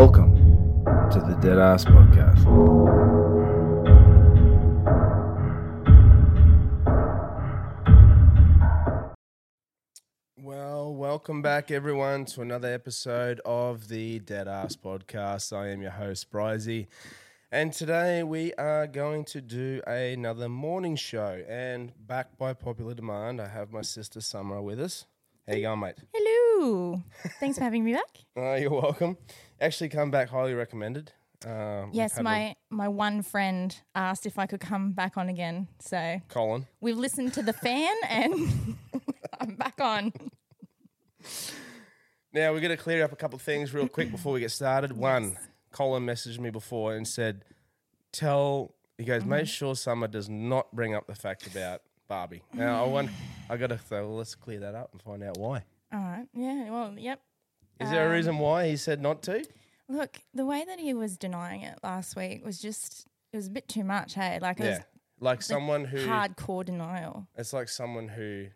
Welcome to the Dead Ass Podcast. Well, welcome back, everyone, to another episode of the Dead Ass Podcast. I am your host, Bryzy, and today we are going to do another mourning show. And back by popular demand, I have my sister Summer with us. How you going, mate? Hello. Thanks for having me back. Uh, you're welcome. Actually, come back highly recommended. Um, Yes, my my one friend asked if I could come back on again. So Colin. we've listened to the fan and I'm back on. Now we're going to clear up a couple of things real quick before we get started. One, Colin messaged me before and said, "Tell he goes, Mm-hmm. make sure Summer does not bring up the fact about Barbie." Now I want, I got to say, let's clear that up and find out why. All right. Yeah. Well. Yep. Is there a Um, reason why he said not to? Look, the way that he was denying it last week was just it was a bit too much. Hey, like it Yeah, like someone who hardcore denial. it's like someone who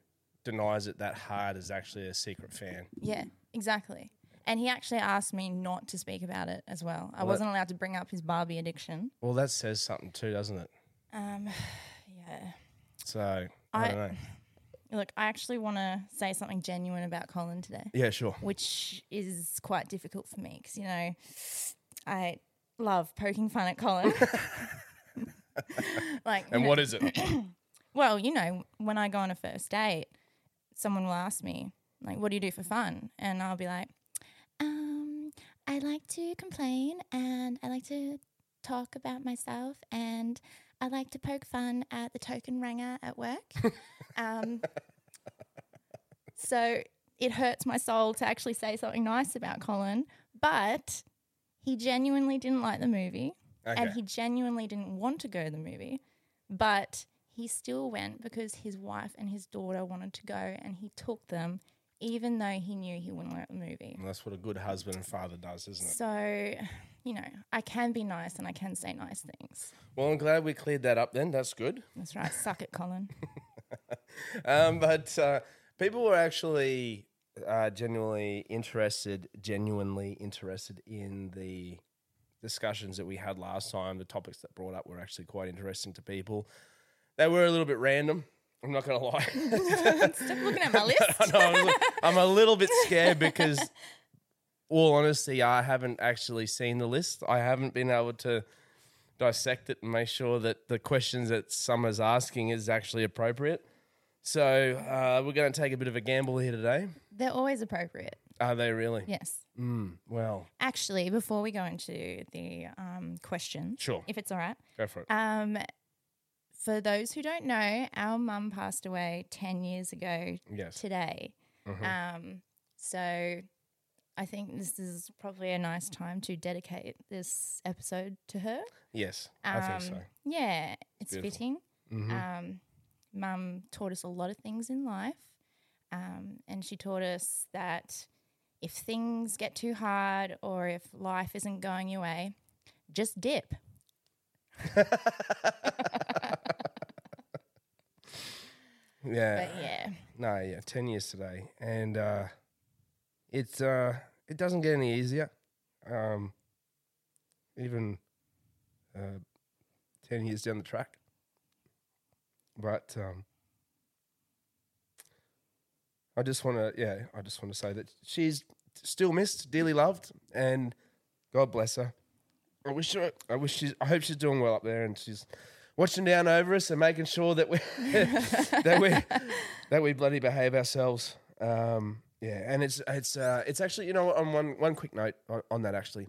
denies it that hard is actually a secret fan. Yeah. Exactly. And he actually asked me not to speak about it as well. I wasn't allowed to bring up his Barbie addiction. Well, that says something too, doesn't it? Um. Yeah. So I, I- don't know. Look, I actually want to say something genuine about Colin today, Yeah, sure. which is quite difficult for me because, you know, I love poking fun at Colin. like, you And know- what is it? Well, you know, when I go on a first date, someone will ask me, like, what do you do for fun? And I'll be like, um, I like to complain and I like to talk about myself and I like to poke fun at the token ranger at work. um, so it hurts my soul to actually say something nice about Colin, but he genuinely didn't like the movie Okay. and he genuinely didn't want to go to the movie, but he still went because his wife and his daughter wanted to go and he took them even though he knew he wouldn't like the movie. And that's what a good husband and father does, isn't it? So, you know, I can be nice and I can say nice things. Well, I'm glad we cleared that up then. That's good. That's right. Suck it, Colin. Um, but uh, people were actually uh, genuinely interested, genuinely interested in the discussions that we had last time. The topics that brought up were actually quite interesting to people. They were a little bit random. I'm not going to lie. Stop looking at my list. I know, I'm, a little, I'm a little bit scared because, all honesty, I haven't actually seen the list. I haven't been able to dissect it and make sure that the questions that Summer's asking is actually appropriate. So uh, we're going to take a bit of a gamble here today. They're always appropriate. Are they really? Yes. Mm, well, Actually, before we go into the um, questions, Sure. if it's all right, go for it. um, for those who don't know, our mum passed away 10 years ago yes. today. Um, so I think this is probably a nice time to dedicate this episode to her. Yes, I think Um, so. Yeah, it's beautiful. fitting. Um, Mum taught us a lot of things in life, um, and she taught us that if things get too hard or if life isn't going your way, just dip. Yeah. But yeah, No, yeah, ten years today, and uh, it's uh, it doesn't get any easier. Um, even uh, ten years down the track, but um, I just want to, yeah, I just want to say that she's still missed, dearly loved, and God bless her. I wish her, I wish she's, I hope she's doing well up there, and she's watching down over us and making sure that we that we that we bloody behave ourselves. Um, yeah, and it's it's uh, it's actually you know on one one quick note on, on that actually,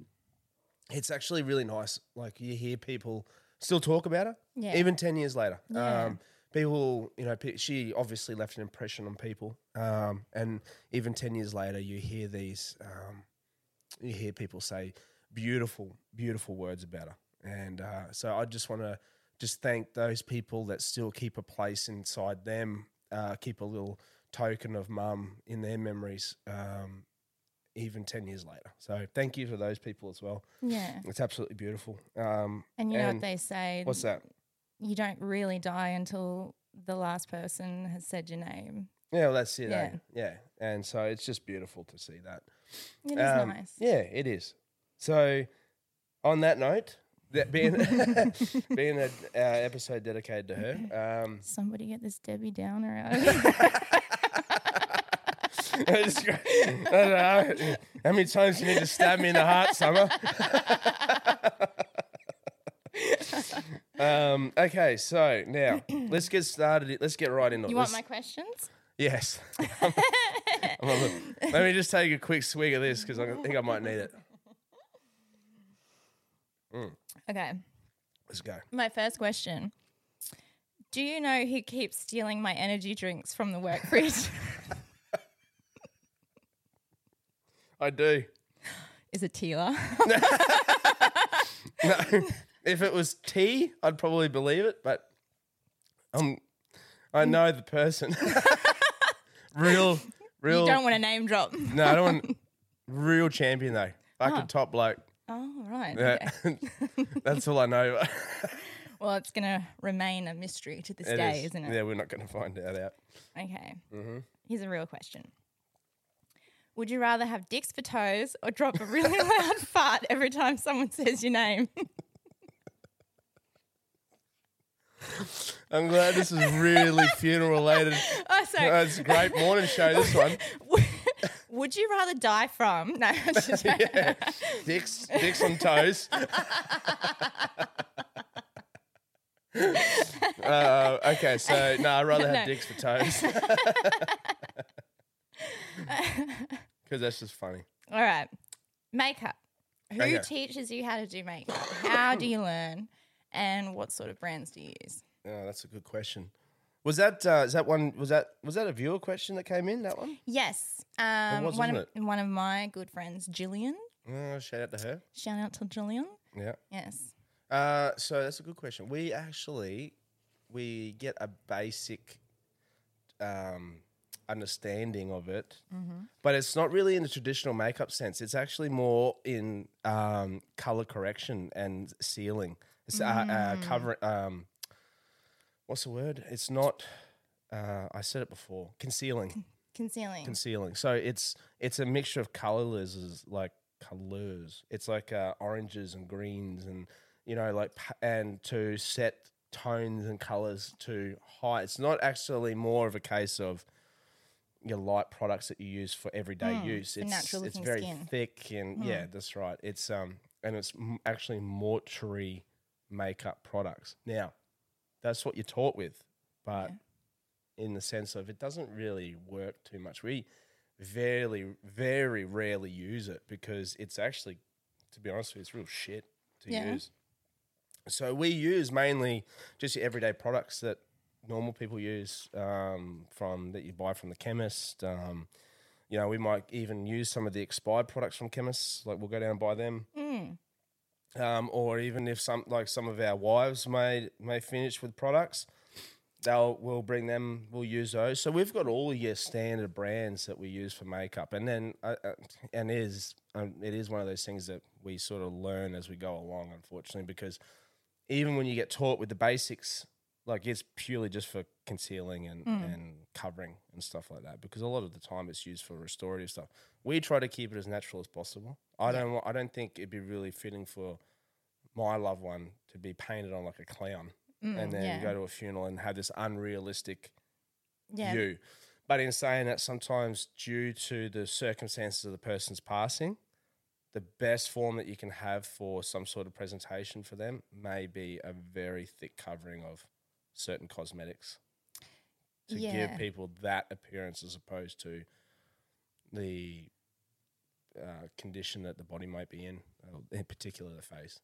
it's actually really nice. Like you hear people still talk about her, Yeah. even ten years later. Yeah. Um, people, you know, pe- she obviously left an impression on people, um, and even ten years later, you hear these, um, you hear people say beautiful, beautiful words about her, and uh, so I just want to just thank those people that still keep a place inside them, uh, keep a little token of mum in their memories, um, even 10 years later. So thank you to those people as well. yeah. It's absolutely beautiful. Um, And you know what they say? What's that? You don't really die until the last person has said your name. Yeah, well, that's it. eh? Yeah. Yeah. And so it's just beautiful to see that. It is Um, nice. Yeah, it is. So, on that note, that being being an uh, episode dedicated to her, um, Somebody get this Debbie Downer out of here. I don't know how many times you need to stab me in the heart, Summer. um, okay, so now let's get started. Let's get right into it. You want Let's- my questions? Yes. I'm let me just take a quick swig of this because I think I might need it. Okay. Let's go. My first question. Do you know who keeps stealing my energy drinks from the work fridge? I do. Is it Tila? No. If it was tea, I'd probably believe it, but um, I know the person. real, real. You don't want to name drop. no, I don't want. Real champion though. Fucking top bloke. Oh, right. Yeah. Okay. That's all I know. Well, it's going to remain a mystery to this It day, is. isn't it? Yeah, we're not going to find that out. Okay. Mm-hmm. Here's a real question. Would you rather have dicks for toes or drop a really loud fart every time someone says your name? I'm glad this is really funeral related. oh, sorry. That's a great mourning show. This one. Would you rather die from? No, I'm just joking. Dicks, dicks on toes. uh, okay, so no, I'd rather have No. dicks for toes. Because that's just funny. All right. Makeup. Who Okay. teaches you how to do makeup? How do you learn? And what sort of brands do you use? Oh, that's a good question. Was that uh, is that one? Was that was that a viewer question that came in? That one? Yes. Um, was, one, wasn't of, one of my good friends, Jillian. Oh, shout out to her. Shout out to Jillian. Yeah. Yes. Uh, so that's a good question. We actually we get a basic um, understanding of it, but it's not really in the traditional makeup sense. It's actually more in um, color correction and sealing. It's uh, uh, cover. Um, what's the word? It's not. Uh, I said it before. Concealing Concealing. concealing. So it's it's a mixture of colors, is like colors. It's like uh, oranges and greens, and you know, like pa- and to set tones and colors to high. It's not actually more of a case of your light products that you use for everyday use. for It's natural it's looking very skin. thick and yeah, that's right. It's um and it's m- actually mortuary makeup products. Now, that's what you're taught with, but in the sense of it doesn't really work too much. We very, very rarely use it because it's actually, to be honest with you, it's real shit to Yeah. use. So we use mainly just your everyday products that normal people use um, from that you buy from the chemist. Um, you know, we might even use some of the expired products from chemists. Like we'll go down and buy them. Um, or even if some like some of our wives may may finish with products, they'll we'll bring them. We'll use those. So we've got all your standard brands that we use for makeup, and then uh, uh, and is um, it is one of those things that we sort of learn as we go along. Unfortunately, because even when you get taught with the basics, like it's purely just for concealing and, mm. and covering and stuff like that. Because a lot of the time it's used for restorative stuff. We try to keep it as natural as possible. I don't. I don't think it'd be really fitting for my loved one to be painted on like a clown, mm, and then yeah. go to a funeral and have this unrealistic Yeah. view. But in saying that, sometimes due to the circumstances of the person's passing, the best form that you can have for some sort of presentation for them may be a very thick covering of certain cosmetics to Yeah. give people that appearance as opposed to the uh, condition that the body might be in, uh, in particular the face.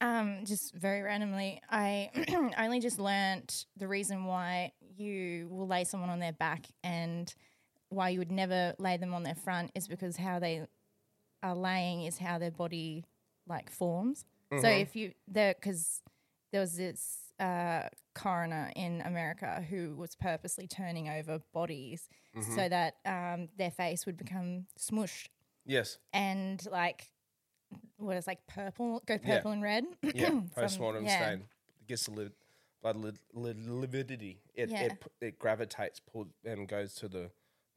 Um, just very randomly, I only just learnt the reason why you will lay someone on their back and why you would never lay them on their front is because how they are laying is how their body like forms. So if you there, because there was this uh, coroner in America who was purposely turning over bodies so that um, their face would become smushed Yes. and like what is like purple, go Yeah. purple and red. Yeah, postmortem yeah. stain. It gets the blood li- li- lividity. It, Yeah. it it gravitates, pull, and goes to the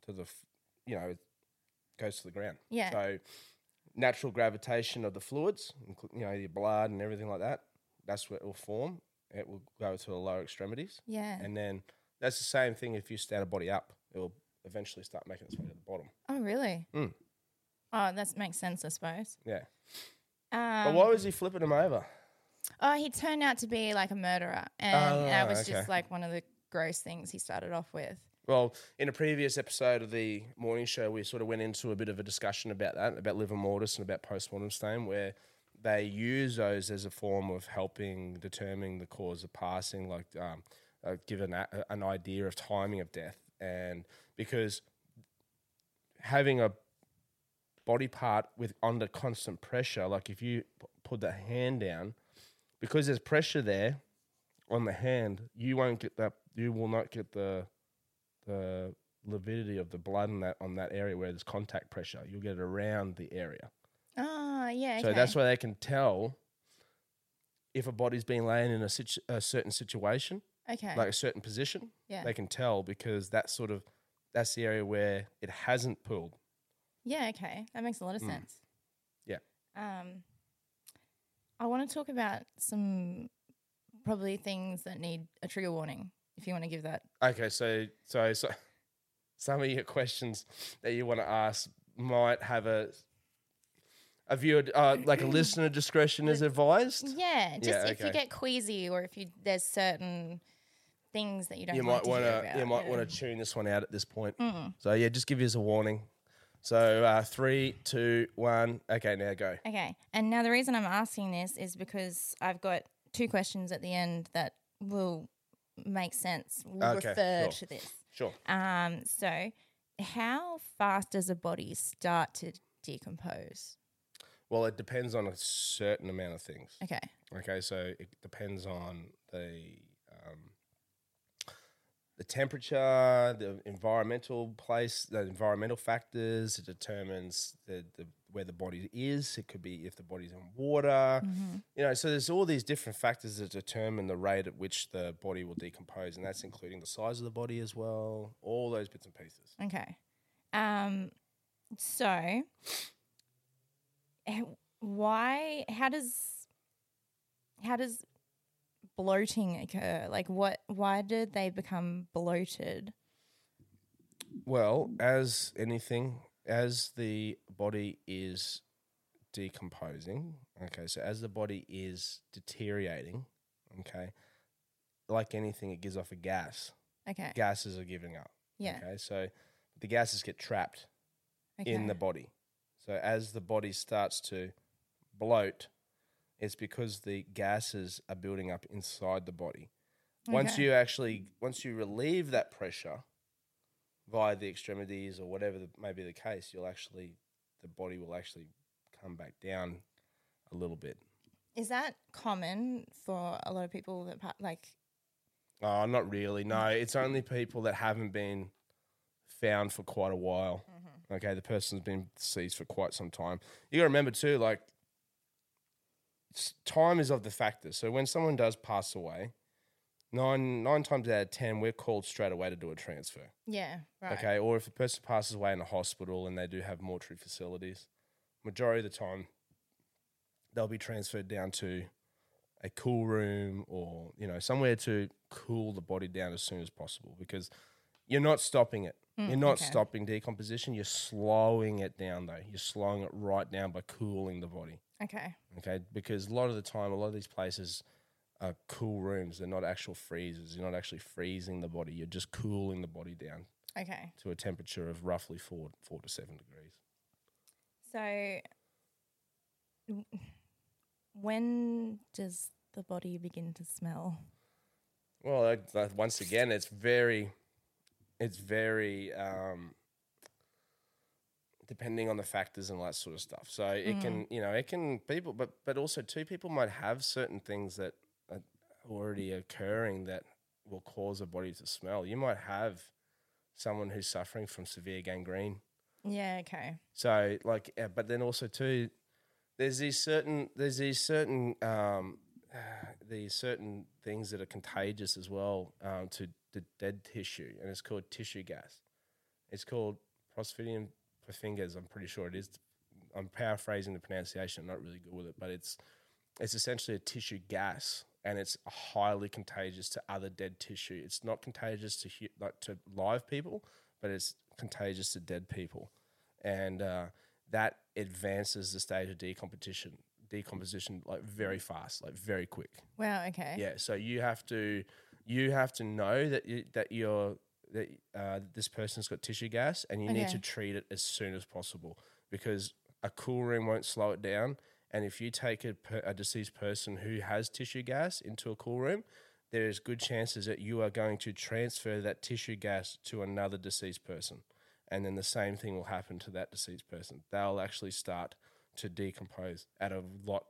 to the you know goes to the ground. Yeah. So natural gravitation of the fluids, you know your blood and everything like that. That's where it will form. It will go to the lower extremities, Yeah. and then that's the same thing. If you stand a body up, it will eventually start making its way to the bottom. Oh, really? Mm. Oh, that makes sense, I suppose. Yeah. Um, but why was he flipping him over? oh, he turned out to be like a murderer, and Oh, that was okay. just like one of the gross things he started off with. Well, in a previous episode of the mourning show, we sort of went into a bit of a discussion about that, about livor mortis and about postmortem stain, where they use those as a form of helping determine the cause of passing, like um, uh, an, a- an idea of timing of death. And because having a body part with under constant pressure, like if you p- put the hand down, because there's pressure there on the hand, you won't get that. You will not get the the lividity of the blood in that on that area where there's contact pressure. You'll get it around the area. Oh, yeah. Okay. So that's why they can tell if a body's been laying in a, situ- a certain situation, okay. like a certain position. Yeah. They can tell because that's sort of that's the area where it hasn't pulled. yeah. Okay. That makes a lot of Mm. sense. Yeah. Um, I want to talk about some probably things that need a trigger warning. If you want to give that. Okay, so so so some of your questions that you want to ask might have a a viewer uh, like a listener discretion is advised. Yeah. Just Yeah, if you get queasy or if you there's certain things that you don't you might want to you might want to tune this one out at this point. So yeah, just give you as a warning. So uh, three, two, one. Okay, now go. Okay. And now the reason I'm asking this is because I've got two questions at the end that will make sense, will Okay, refer sure. to this. Sure. Um, so, how fast does a body start to decompose? Well, it depends on a certain amount of things. Okay. Okay, so it depends on the um, the temperature, the environmental place, the environmental factors. It determines the, the where the body is. It could be if the body's in water. You know, so there's all these different factors that determine the rate at which the body will decompose, and that's including the size of the body as well. All those bits and pieces. Okay. Um, so, why? How does how does bloating occur? Like, what? Why did they become bloated? Well, as anything, as the body is decomposing, okay, so as the body is deteriorating, okay, like anything, it gives off a gas. Okay. Gases are giving up. Yeah. Okay, so the gases get trapped in the body. So as the body starts to bloat, it's because the gases are building up inside the body. Once you actually once you relieve that pressure via the extremities or whatever the, may be the case, you'll actually the body will actually come back down a little bit. Is that common for a lot of people that like? Oh, not really. No, mm. it's only people that haven't been found for quite a while. Mm. Okay, the person's been deceased for quite some time. You got to remember too, like time is of the factor. So when someone does pass away, nine nine times out of ten, we're called straight away to do a transfer. Yeah, right. Okay, or if a person passes away in a hospital and they do have mortuary facilities, majority of the time they'll be transferred down to a cool room or you know somewhere to cool the body down as soon as possible because you're not stopping it. Mm, you're not okay. stopping decomposition. You're slowing it down though. You're slowing it right down by cooling the body. Okay. Okay, because a lot of the time, a lot of these places are cool rooms. They're not actual freezers. You're not actually freezing the body. You're just cooling the body down Okay. to a temperature of roughly four four to seven degrees. So, when does the body begin to smell? Well, that, that- once again, it's very, it's very um, depending on the factors and all that sort of stuff. So it can, you know, it can people, but but also two people might have certain things that are already occurring that will cause a body to smell. You might have someone who's suffering from severe gangrene. Yeah. Okay. So like, but then also too, there's these certain there's these certain um, these certain things that are contagious as well um, to the dead tissue, and it's called tissue gas. It's called Prosophidium perfringens. I'm pretty sure it is. I'm paraphrasing the pronunciation. I'm not really good with it, but it's it's essentially a tissue gas, and it's highly contagious to other dead tissue. It's not contagious to like to live people, but it's contagious to dead people, and uh, that advances the stage of decomposition. Decomposition like very fast, like very quick. Wow. Okay. Yeah, so you have to you have to know that you, that you're that uh, this person's got tissue gas, and you need to treat it as soon as possible because a cool room won't slow it down. And if you take a, per, a deceased person who has tissue gas into a cool room, there is good chances that you are going to transfer that tissue gas to another deceased person, and then the same thing will happen to that deceased person. They'll actually start to decompose at a lot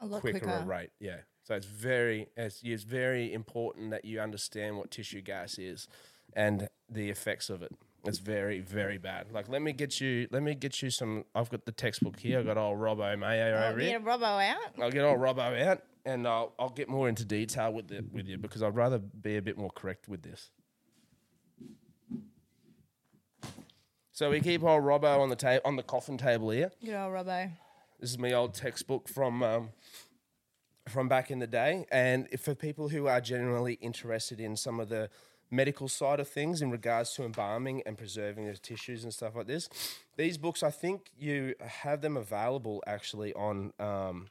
A lot quicker, quicker. a rate. Yeah. So it's very it's, it's very important that you understand what tissue gas is and the effects of it. It's very very bad. Like let me get you let me get you some. I've got the textbook here. I got old Robbo Mayer Oh, over get here. Robbo out. I'll get old Robbo out and I'll I'll get more into detail with it with you because I'd rather be a bit more correct with this. So we keep old Robbo on the ta- on the coffin table here. Good old Robbo. This is my old textbook from um, from back in the day, and for people who are generally interested in some of the medical side of things in regards to embalming and preserving the tissues and stuff like this, these books I think you have them available actually on um,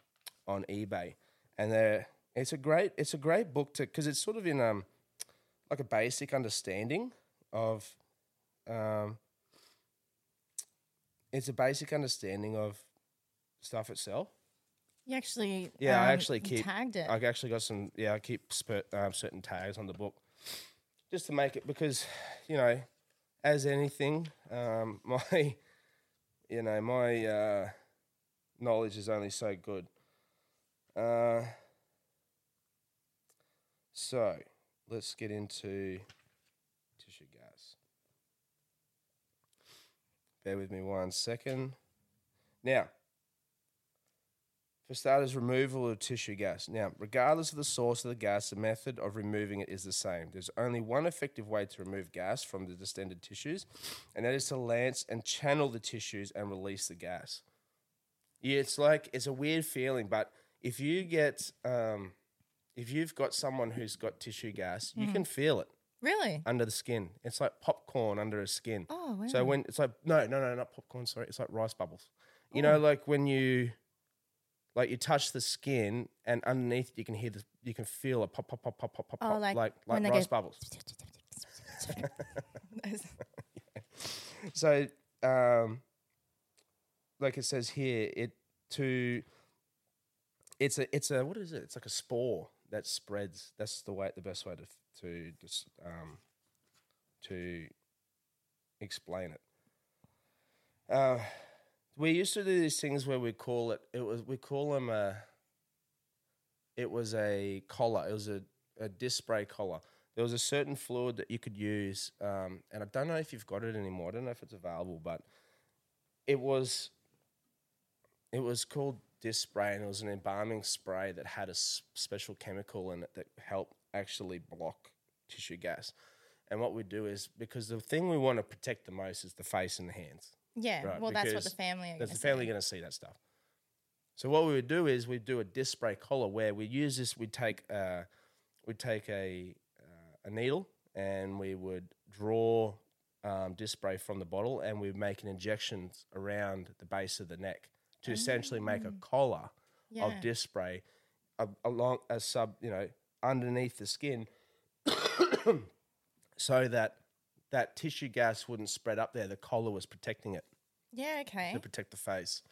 on eBay, and they're it's a great it's a great book to because it's sort of in um like a basic understanding of um it's a basic understanding of stuff itself. You actually Yeah, I um, actually keep tagged it. I actually got some. Yeah, I keep sper, um, certain tags on the book just to make it because you know, as anything, um, my you know my uh, knowledge is only so good. Uh, so let's get into tissue gas. Bear with me one second. Now, for starters, removal of tissue gas. Now, regardless of the source of the gas, the method of removing it is the same. There's only one effective way to remove gas from the distended tissues, and that is to lance and channel the tissues and release the gas. Yeah, it's like it's a weird feeling, but if you get um, if you've got someone who's got tissue gas, you can feel it really? under the skin. It's like popcorn under a skin. Oh, wow. So when it's like no, no, no, not popcorn. Sorry, it's like rice bubbles. You know, like when you like you touch the skin and underneath you can hear the you can feel a pop, pop, pop, pop, pop, pop, Oh, pop, like like when like they rice go- bubbles. So um, like it says here, it to it's a it's a what is it? It's like a spore that spreads. That's the way the best way to to just um to explain it. Uh, we used to do these things where we call it. It was we call them a. It was a collar. It was a a disc spray collar. There was a certain fluid that you could use, um, and I don't know if you've got it anymore. I don't know if it's available, but it was. It was called disc spray, and it was an embalming spray that had a s- special chemical in it that helped actually block tissue gas. And what we do is because the thing we want to protect the most is the face and the hands. Yeah. Right, well, that's what the family are That's the family going to see that stuff. So what we would do is we'd do a disc spray collar where we use this. We take uh, we take a uh, a needle and we would draw um, disc spray from the bottle and we make an injection around the base of the neck to essentially make a collar Yeah. of disc spray along a sub you know underneath the skin so that that tissue gas wouldn't spread up there. The collar was protecting it Yeah, okay. to protect the face.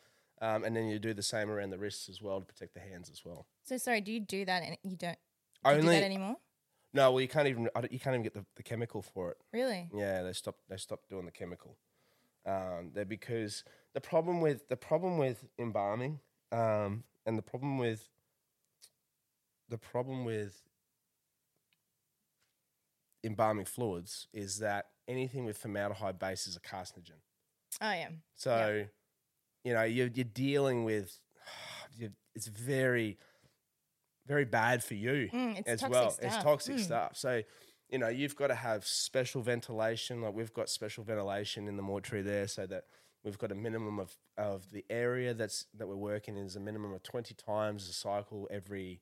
Um, and then you do the same around the wrists as well to protect the hands as well. So sorry, do you do that and you don't do you do Only that anymore? no, well you can't even I don't- you can't even get the, the chemical for it. Really? Yeah, they stopped they stopped doing the chemical. Um, they're because the problem with the problem with embalming um, and the problem with the problem with embalming fluids is that anything with formaldehyde base is a carcinogen. Oh yeah. So, you know, you're, you're dealing with, you it's very, very bad for you Mm, as well. It's toxic Mm. stuff. So, you know, you've got to have special ventilation. Like we've got special ventilation in the mortuary there so that we've got a minimum of, of the area that's that we're working in is a minimum of 20 times a cycle every,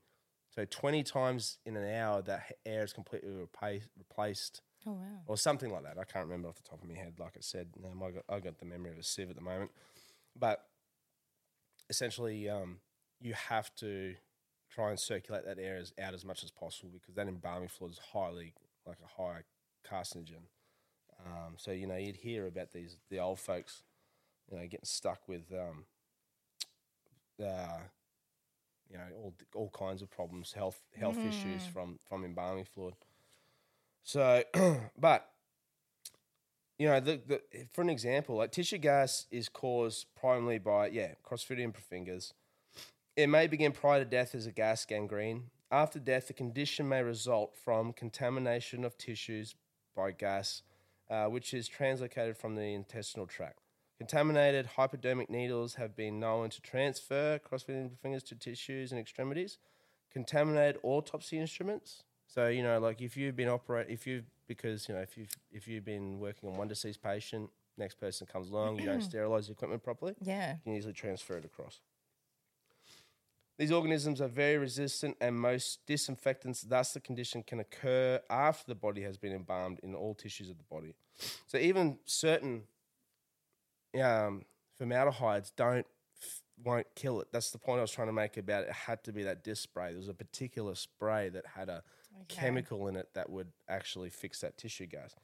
so 20 times in an hour that air is completely repa- replaced Oh wow. or something like that. I can't remember off the top of my head. Like I said, um, I got I got the memory of a sieve at the moment, but essentially, um, you have to try and circulate that air as, out as much as possible because that embalming fluid is highly like a high carcinogen. Um, so you know you'd hear about these the old folks, you know, getting stuck with um, uh, you know all all kinds of problems, health health issues from from embalming fluid. So, but you know, the, the for an example, like tissue gas is caused primarily by yeah Clostridium perfringens. It may begin prior to death as a gas gangrene. After death, the condition may result from contamination of tissues by gas, uh, which is translocated from the intestinal tract. Contaminated hypodermic needles have been known to transfer Clostridium perfringens to tissues and extremities. Contaminated autopsy instruments. So you know, like if you've been operate, if you've because you know if you've if you've been working on one deceased patient, next person comes along, you don't sterilize the equipment properly Yeah. you can easily transfer it across. These organisms are very resistant, and most disinfectants, thus, the condition can occur after the body has been embalmed in all tissues of the body. So, even certain um, formaldehydes don't won't kill it. That's the point I was trying to make about it. It had to be that disc spray. There was a particular spray that had a chemical in it that would actually fix that tissue gas.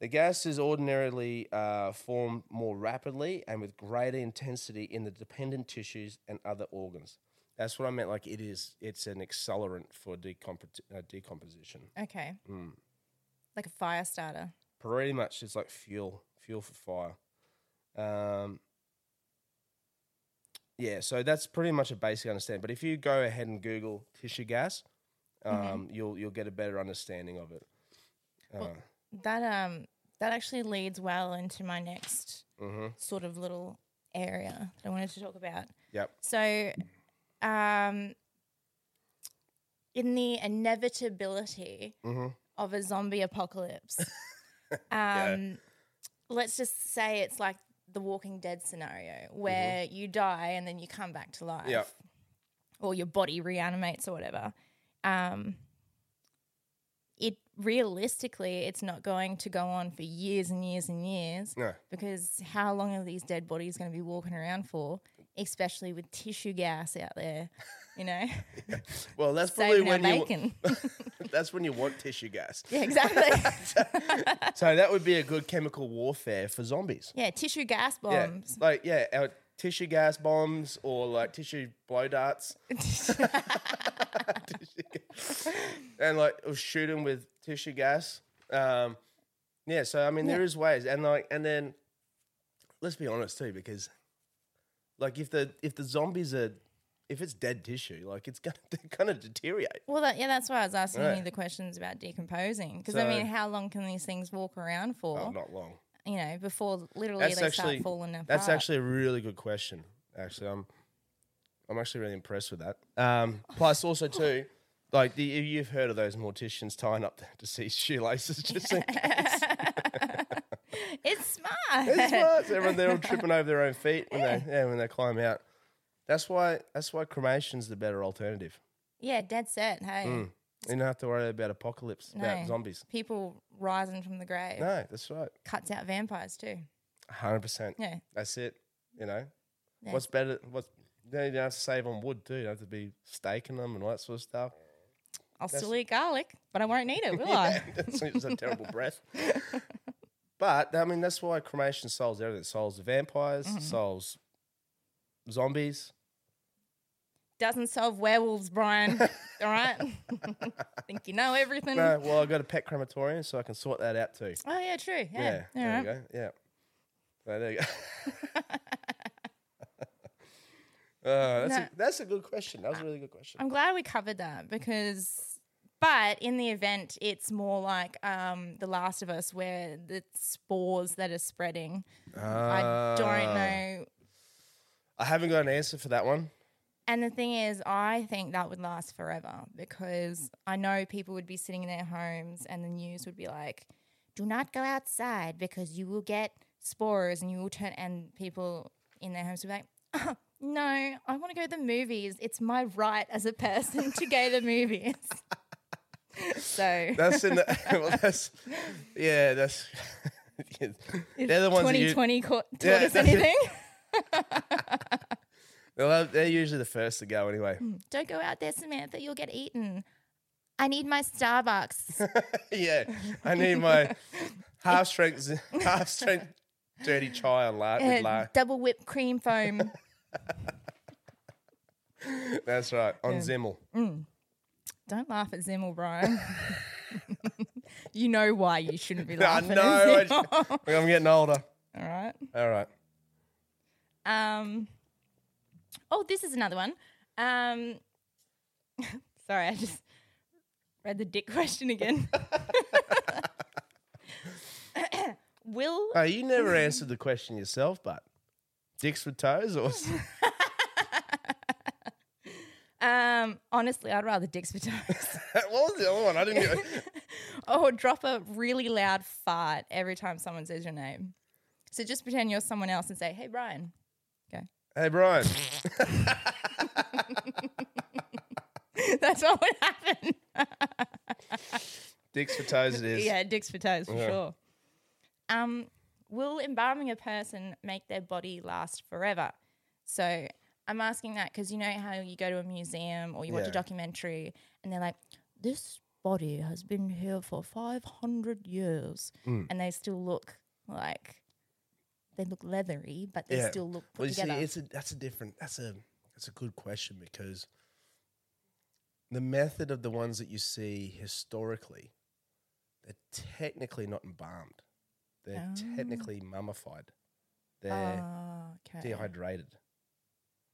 The gas is ordinarily uh, formed more rapidly and with greater intensity in the dependent tissues and other organs. That's what I meant. Like it is, it's an accelerant for uh, decomposition. Okay. Mm. Like a fire starter. Pretty much, it's like fuel, fuel for fire. Um, yeah, so that's pretty much a basic understanding. But if you go ahead and Google tissue gas, um, you'll you'll get a better understanding of it. Uh, That um that actually leads well into my next Mm-hmm. sort of little area that I wanted to talk about. yep. So, um, in the inevitability Mm-hmm. of a zombie apocalypse, um, let's just say it's like the Walking Dead scenario where you die and then you come back to life, Mm-hmm. Yep. or your body reanimates or whatever. Um, it realistically, it's not going to go on for years and years and years No. because how long are these dead bodies going to be walking around for? Especially with tissue gas out there, you know, Well, that's probably when you bacon. that's when you want tissue gas. yeah, exactly. So that would be a good chemical warfare for zombies. yeah, tissue gas bombs. Yeah, like yeah, our tissue gas bombs or like tissue blow darts, and like or shoot them with tissue gas. Um, yeah, so I mean, there is ways, and like, and then let's be honest too, because like if the if the zombies are if it's dead tissue, like it's gonna they're gonna deteriorate. Well, that, yeah, that's why I was asking Right. you the questions about decomposing. Because I mean, how long can these things walk around for? Oh, not long. You know, before literally That's they actually start falling apart. that's actually a really good question. Actually, I'm I'm actually really impressed with that. Um, plus, also too, like the, you've heard of those morticians tying up the deceased shoelaces just in case. it's smart. It's smart. So everyone they're all tripping over their own feet when they yeah when they climb out. That's why that's why cremation's the better alternative. yeah, dead set. Hey, You don't have to worry about apocalypse, no. about zombies. People rising from the grave No, that's right. cuts out vampires too. Hundred percent. Yeah. That's it. You know, Yeah. what's better? What's you don't have to save on wood too. You don't have to be staking them and all that sort of stuff. I'll still eat garlic, but I won't need it, will I? that's it's a terrible breath. But I mean, that's why cremation solves everything. It solves the vampires, Mm-hmm. solves zombies. Doesn't solve werewolves, Brian. All right. Think you know everything. No, well, I've got a pet crematorium, so I can sort that out too. Oh yeah, true. Yeah, Yeah. There right. you go. Yeah, so there you go. Uh, that's, No. a, that's a good question. That was a really good question. I'm glad we covered that because, but in the event, it's more like um, The Last of Us, where the spores that are spreading. I don't Ah. know. I haven't got an answer for that one. And the thing is, I think that would last forever because I know people would be sitting in their homes and the news would be like, do not go outside because you will get spores and you will turn, and people in their homes would be like, "Oh, no, I want to go to the movies. It's my right as a person to go to the movies. so That's in the. well, that's yeah. That's they're the ones that you, 2020 taught Yeah, us anything. Well, they're usually the first to go anyway. Don't go out there, Samantha. You'll get eaten. I need my Starbucks. yeah, I need my half strength, half strength dirty chai on la- with la- double whipped cream foam. That's right on Zimmel. Don't laugh at Zimmel, Brian. you know why you shouldn't be I laughing know. I at Zimmel. I'm getting older. All right. All right. Um. Oh, this is another one. Um. Sorry, I just read the dick question again. Will Oh, you never answered the question yourself, but dicks for toes or um honestly, I'd rather dicks for toes. what was the other one? I didn't. Even... or drop a really loud fart every time someone says your name. So just pretend you're someone else and say, "Hey, Brian." Okay. Hey, Brian. That's what would happen. Dicks for toes. It is. Yeah, dicks for toes for sure. Um, will embalming a person make their body last forever? So I'm asking that because you know how you go to a museum or you watch Yeah. a documentary and they're like, this body has been here for 500 years Mm. and they still look like they look leathery, but they Yeah. still look put Well, you see, together. it's a that's a different. That's a that's a good question because the method of the ones that you see historically, they're technically not embalmed. They're oh. technically mummified. They're Oh, okay. dehydrated.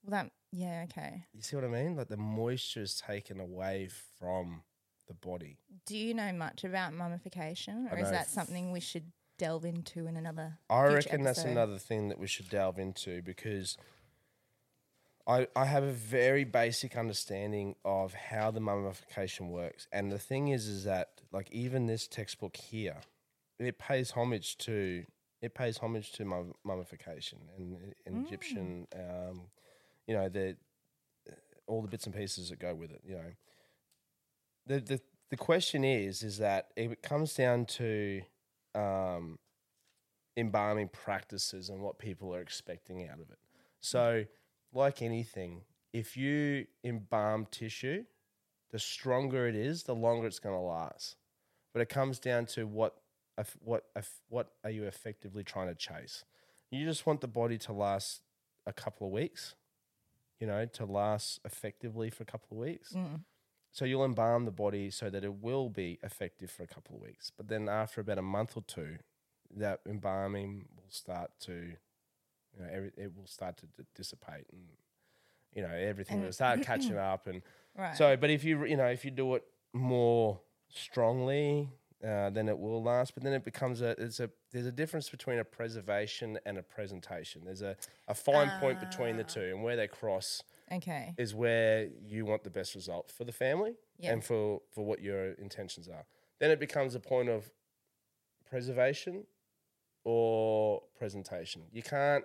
Well, that yeah, okay. You see what I mean? Like the moisture is taken away from the body. Do you know much about mummification, or is know that something we should delve into in another? I reckon that's another thing that we should delve into because I I have a very basic understanding of how the mummification works. And the thing is is that like even this textbook here, it pays homage to it pays homage to mum- mummification and, and Egyptian um, you know, the all the bits and pieces that go with it, you know. The the the question is is that it comes down to um, embalming practices and what people are expecting out of it. So, like anything, if you embalm tissue, the stronger it is, the longer it's going to last. But it comes down to what what what are you effectively trying to chase? You just want the body to last a couple of weeks, you know, to last effectively for a couple of weeks. Mm. So you'll embalm the body so that it will be effective for a couple of weeks. But then after about a month or two, that embalming will start to, you know, every, it will start to d- dissipate and, you know, everything will start catching up. And Right. so, but if you, you know, if you do it more strongly, uh, then it will last. But then it becomes a, it's a, there's a difference between a preservation and a presentation. There's a, a fine point between the two, and where they cross okay. is where you want the best result for the family Yeah. and for, for what your intentions are. Then it becomes a point of preservation or presentation. You can't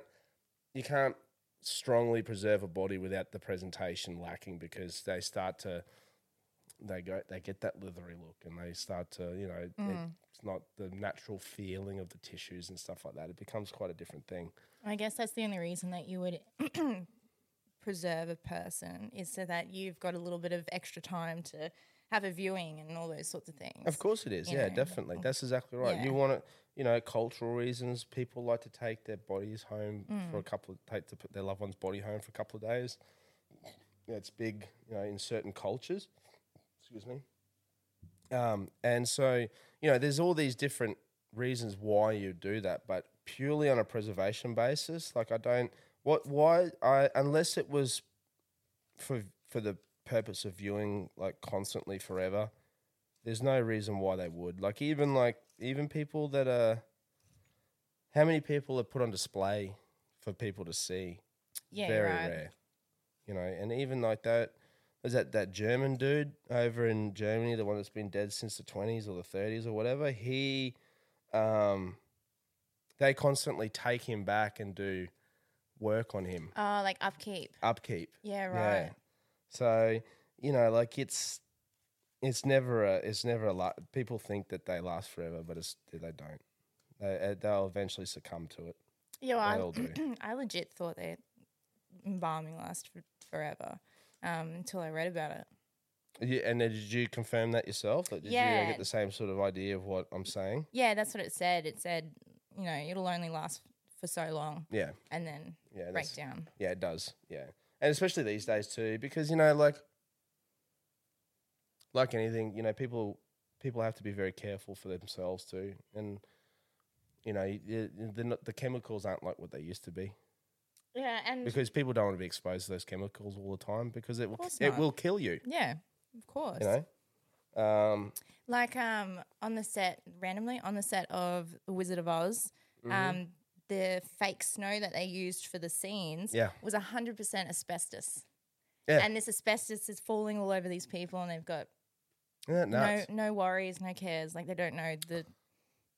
you can't strongly preserve a body without the presentation lacking because they start to they go they get that leathery look and they start to you know mm. it's not the natural feeling of the tissues and stuff like that it becomes quite a different thing I guess that's the only reason that you would preserve a person is so that you've got a little bit of extra time to have a viewing and all those sorts of things. Of course it is. you Yeah, know. definitely. That's exactly right. Yeah. You want it, you know, cultural reasons. People like to take their bodies home for Mm. a couple of take to put their loved one's body home for a couple of days. It's big, you know, in certain cultures. Excuse me. Um, and so, you know, there's all these different reasons why you do that, but purely on a preservation basis, like I don't what why I unless it was for for the purpose of viewing like constantly forever, there's no reason why they would. Like even like even people that are how many people are put on display for people to see? yeah, Very right. rare. You know, and even like that there's that, that German dude over in Germany, the one that's been dead since the twenties or the thirties or whatever, he um they constantly take him back and do work on him. Oh, like upkeep. Upkeep. Yeah, right. So you know, like it's it's never a it's never a lot. People think that they last forever, but it's they don't. They uh, they'll eventually succumb to it. Yeah, well, all do. I, I legit thought that embalming lasts for, forever um, until I read about it. Yeah, and then did you confirm that yourself? Like, did you get the same sort of idea of what I'm saying? Yeah, that's what it said. It said, you know, it'll only last for so long Yeah, and then yeah, break that's- down. Yeah, it does. Yeah, and especially these days too, because you know, like, like anything, you know, people people have to be very careful for themselves too, and you know, you- you- they're not, the chemicals aren't like what they used to be Yeah, and because people don't want to be exposed to those chemicals all the time because it will course it not. will kill you. yeah, of course. You know, um, Like um on the set, randomly on the set of The Wizard of Oz, Mm-hmm. um, the fake snow that they used for the scenes Yeah. was hundred percent asbestos. Yeah. And this asbestos is falling all over these people and they've got isn't that nuts? no no worries, no cares. Like they don't know the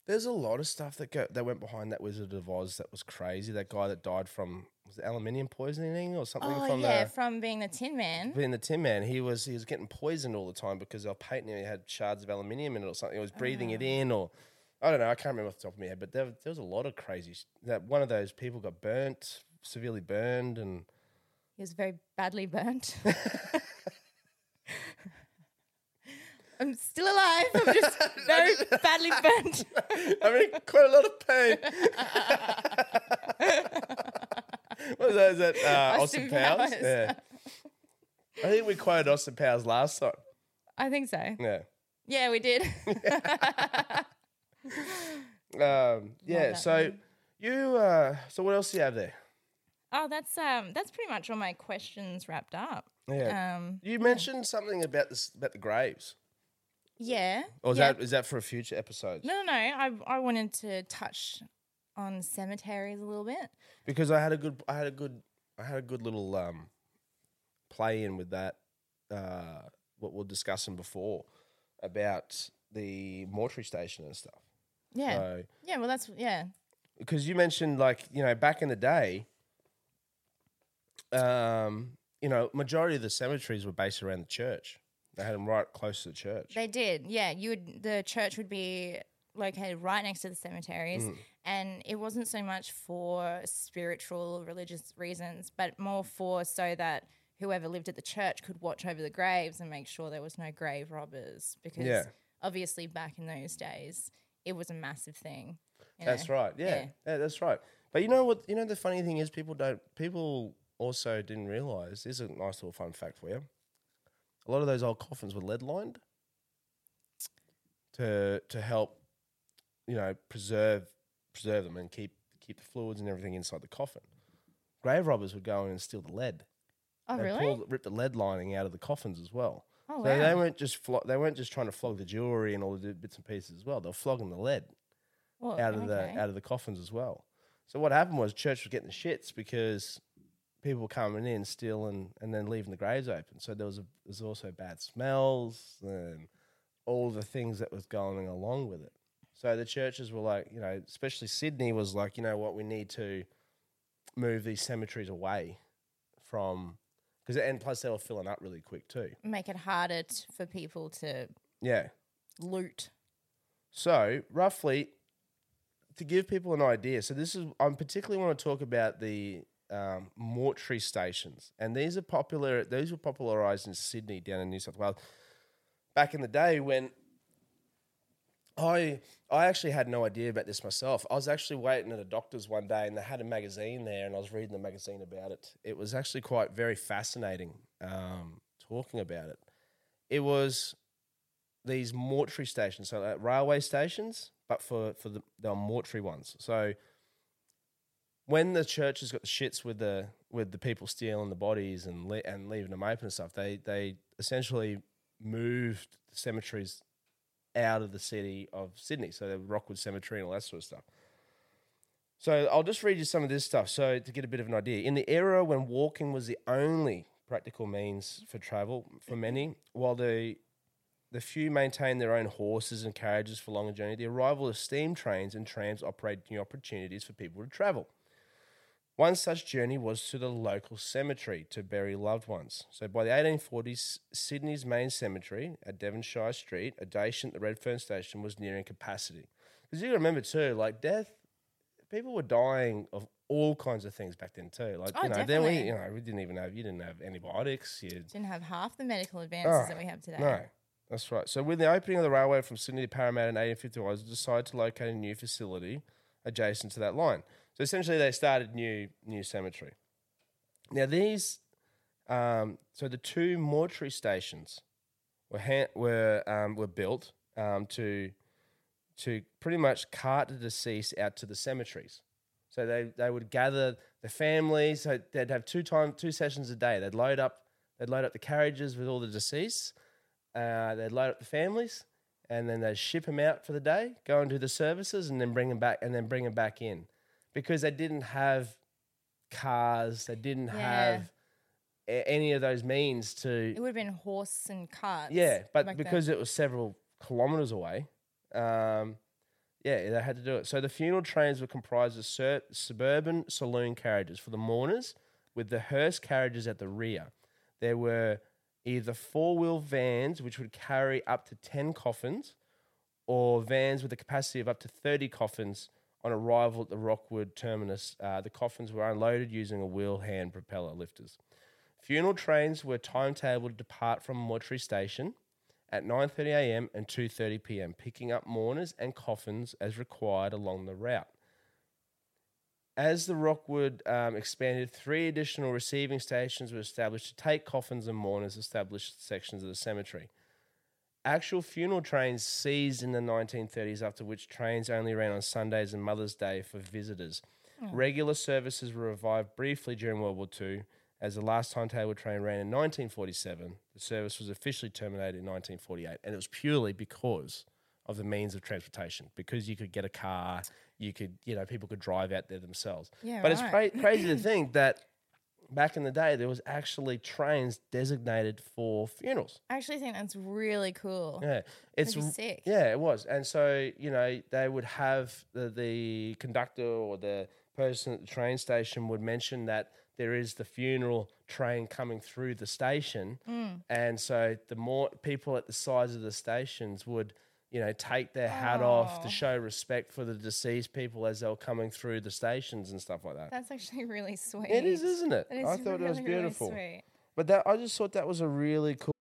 There's a lot of stuff that go, that went behind that Wizard of Oz that was crazy. That guy that died from was it aluminium poisoning or something Oh from yeah, the from being the Tin Man. being the Tin Man. He was he was getting poisoned all the time because they were painting him. He had shards of aluminium in it or something. He was breathing it ah. in or I don't know. I can't remember off the top of my head, but there, there was a lot of crazy. s- That one of those people got burnt, severely burned, and He was very badly burnt. I'm still alive. I'm just very badly burnt. I mean, quite a lot of pain. what is that? Is that uh, Austin, Austin Powers? Powers. Yeah. I think we quoted Austin Powers last time. I think so. Yeah. Yeah, we did. Um, yeah. So you. Uh, so what else do you have there? oh, that's um, that's pretty much all my questions wrapped up. Yeah. Um, you mentioned something about this about the graves. yeah. Or is yeah. that is that for a future episode? No, no, no. I I wanted to touch on cemeteries a little bit. Because I had a good I had a good I had a good little um play in with that uh what we we're discussing before about the mortuary station and stuff. Yeah. So yeah. Well, that's yeah. because you mentioned like, you know, back in the day um you know, majority of the cemeteries were based around the church. They had them right close to the church. They did. Yeah, you would. The church would be located right next to the cemeteries, and it wasn't so much for spiritual, religious reasons, but more for so that whoever lived at the church could watch over the graves and make sure there was no grave robbers. Because Yeah. obviously, back in those days, it was a massive thing. you That's know? right. Yeah. Yeah. yeah. that's right. But you know what? You know the funny thing is, people don't. People also didn't realize. This is a nice little fun fact for you. A lot of those old coffins were lead lined to to help, you know, preserve preserve them and keep keep the fluids and everything inside the coffin. Grave robbers would go in and steal the lead. Oh, They'd really? Pull, rip the lead lining out of the coffins as well. Oh, so they weren't just they weren't just trying to flog the jewelry and all the bits and pieces as well. They were flogging the lead Well, out of okay. the out of the coffins as well. So what happened was church was getting the shits because people were coming in, stealing, and then leaving the graves open. So there was a, there was also bad smells and all the things that was going along with it. So the churches were like, you know, especially Sydney was like, you know what, we need to move these cemeteries away from because and plus they were filling up really quick too. Make it harder t- for people to Yeah. loot. So, roughly, to give people an idea, so this is, I particularly want to talk about the um, mortuary stations. And these are popular, these were popularized in Sydney, down in New South Wales. Back in the day when I, I actually had no idea about this myself. I was actually waiting at a doctor's one day and they had a magazine there and I was reading the magazine about it. It was actually quite very fascinating um, talking about it. It was these mortuary stations, so like railway stations, but for for the, the mortuary ones. So when the church has got the shits with the with the people stealing the bodies and le- and leaving them open and stuff, they they essentially moved the cemeteries out of the city of Sydney, so the Rookwood Cemetery and all that sort of stuff. So I'll just read you some of this stuff, so to get a bit of an idea. In the era when walking was the only practical means for travel for many, while the the few maintained their own horses and carriages for longer journey. The arrival of steam trains and trams operated new opportunities for people to travel. One such journey was to the local cemetery to bury loved ones. So by the 1840s, Sydney's main cemetery at Devonshire Street, adjacent to the Redfern Station, was nearing capacity. Because you got to remember too, like death, people were dying of all kinds of things back then too. Like Oh, you know, then we definitely. you know we didn't even have you didn't have antibiotics. You Didn't have half the medical advances that we have today. Oh, no, that's right. So, with the opening of the railway from Sydney to Parramatta in 1851, they decided to locate a new facility adjacent to that line. So, essentially, they started new new cemetery. Now, these, um, so the two mortuary stations were ha- were um, were built um, to to pretty much cart the deceased out to the cemeteries. So they, they would gather the families. So they'd have two time two sessions a day. They'd load up they'd load up the carriages with all the deceased. Uh, they'd load up the families, and then they'd ship them out for the day, go and do the services, and then bring them back and then bring them back in, because they didn't have cars. They didn't Yeah. have a- any of those means to It would have been horse and carts. yeah, but back then. because it was several kilometers away, um, yeah, they had to do it. So the funeral trains were comprised of sur- suburban saloon carriages for the mourners, with the hearse carriages at the rear. There were either four wheel vans, which would carry up to 10 coffins, or vans with a capacity of up to 30 coffins. On arrival at the Rookwood terminus, uh, the coffins were unloaded using a wheel hand propeller lifters. Funeral trains were timetabled to depart from Mortuary Station at 9:30 a.m. and 2:30 p.m., picking up mourners and coffins as required along the route. As the Rookwood um, expanded, three additional receiving stations were established to take coffins and mourners established sections of the cemetery. Actual funeral trains ceased in the 1930s, after which trains only ran on Sundays and Mother's Day for visitors. Hmm. Regular services were revived briefly during World War II, as the last timetable train ran in 1947. The service was officially terminated in 1948, and it was purely because of the means of transportation. Because you could get a car, you could, you know, people could drive out there themselves. Yeah, but it's right. cra- crazy to think that back in the day there was actually trains designated for funerals. I actually think that's really cool. Yeah, it's sick. Yeah, it was, and so you know they would have the, the conductor or the person at the train station would mention that there is the funeral train coming through the station, Mm. and so the more people at the sides of the stations would. You know, take their hat off to Oh. show respect for the deceased people as they were coming through the stations and stuff like that. That's actually really sweet. It is, isn't it? That is I thought it was really, really beautiful. sweet. But that I just thought that was a really cool.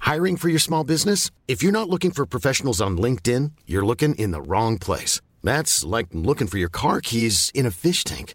Hiring for your small business? If you're not looking for professionals on LinkedIn, you're looking in the wrong place. That's like looking for your car keys in a fish tank.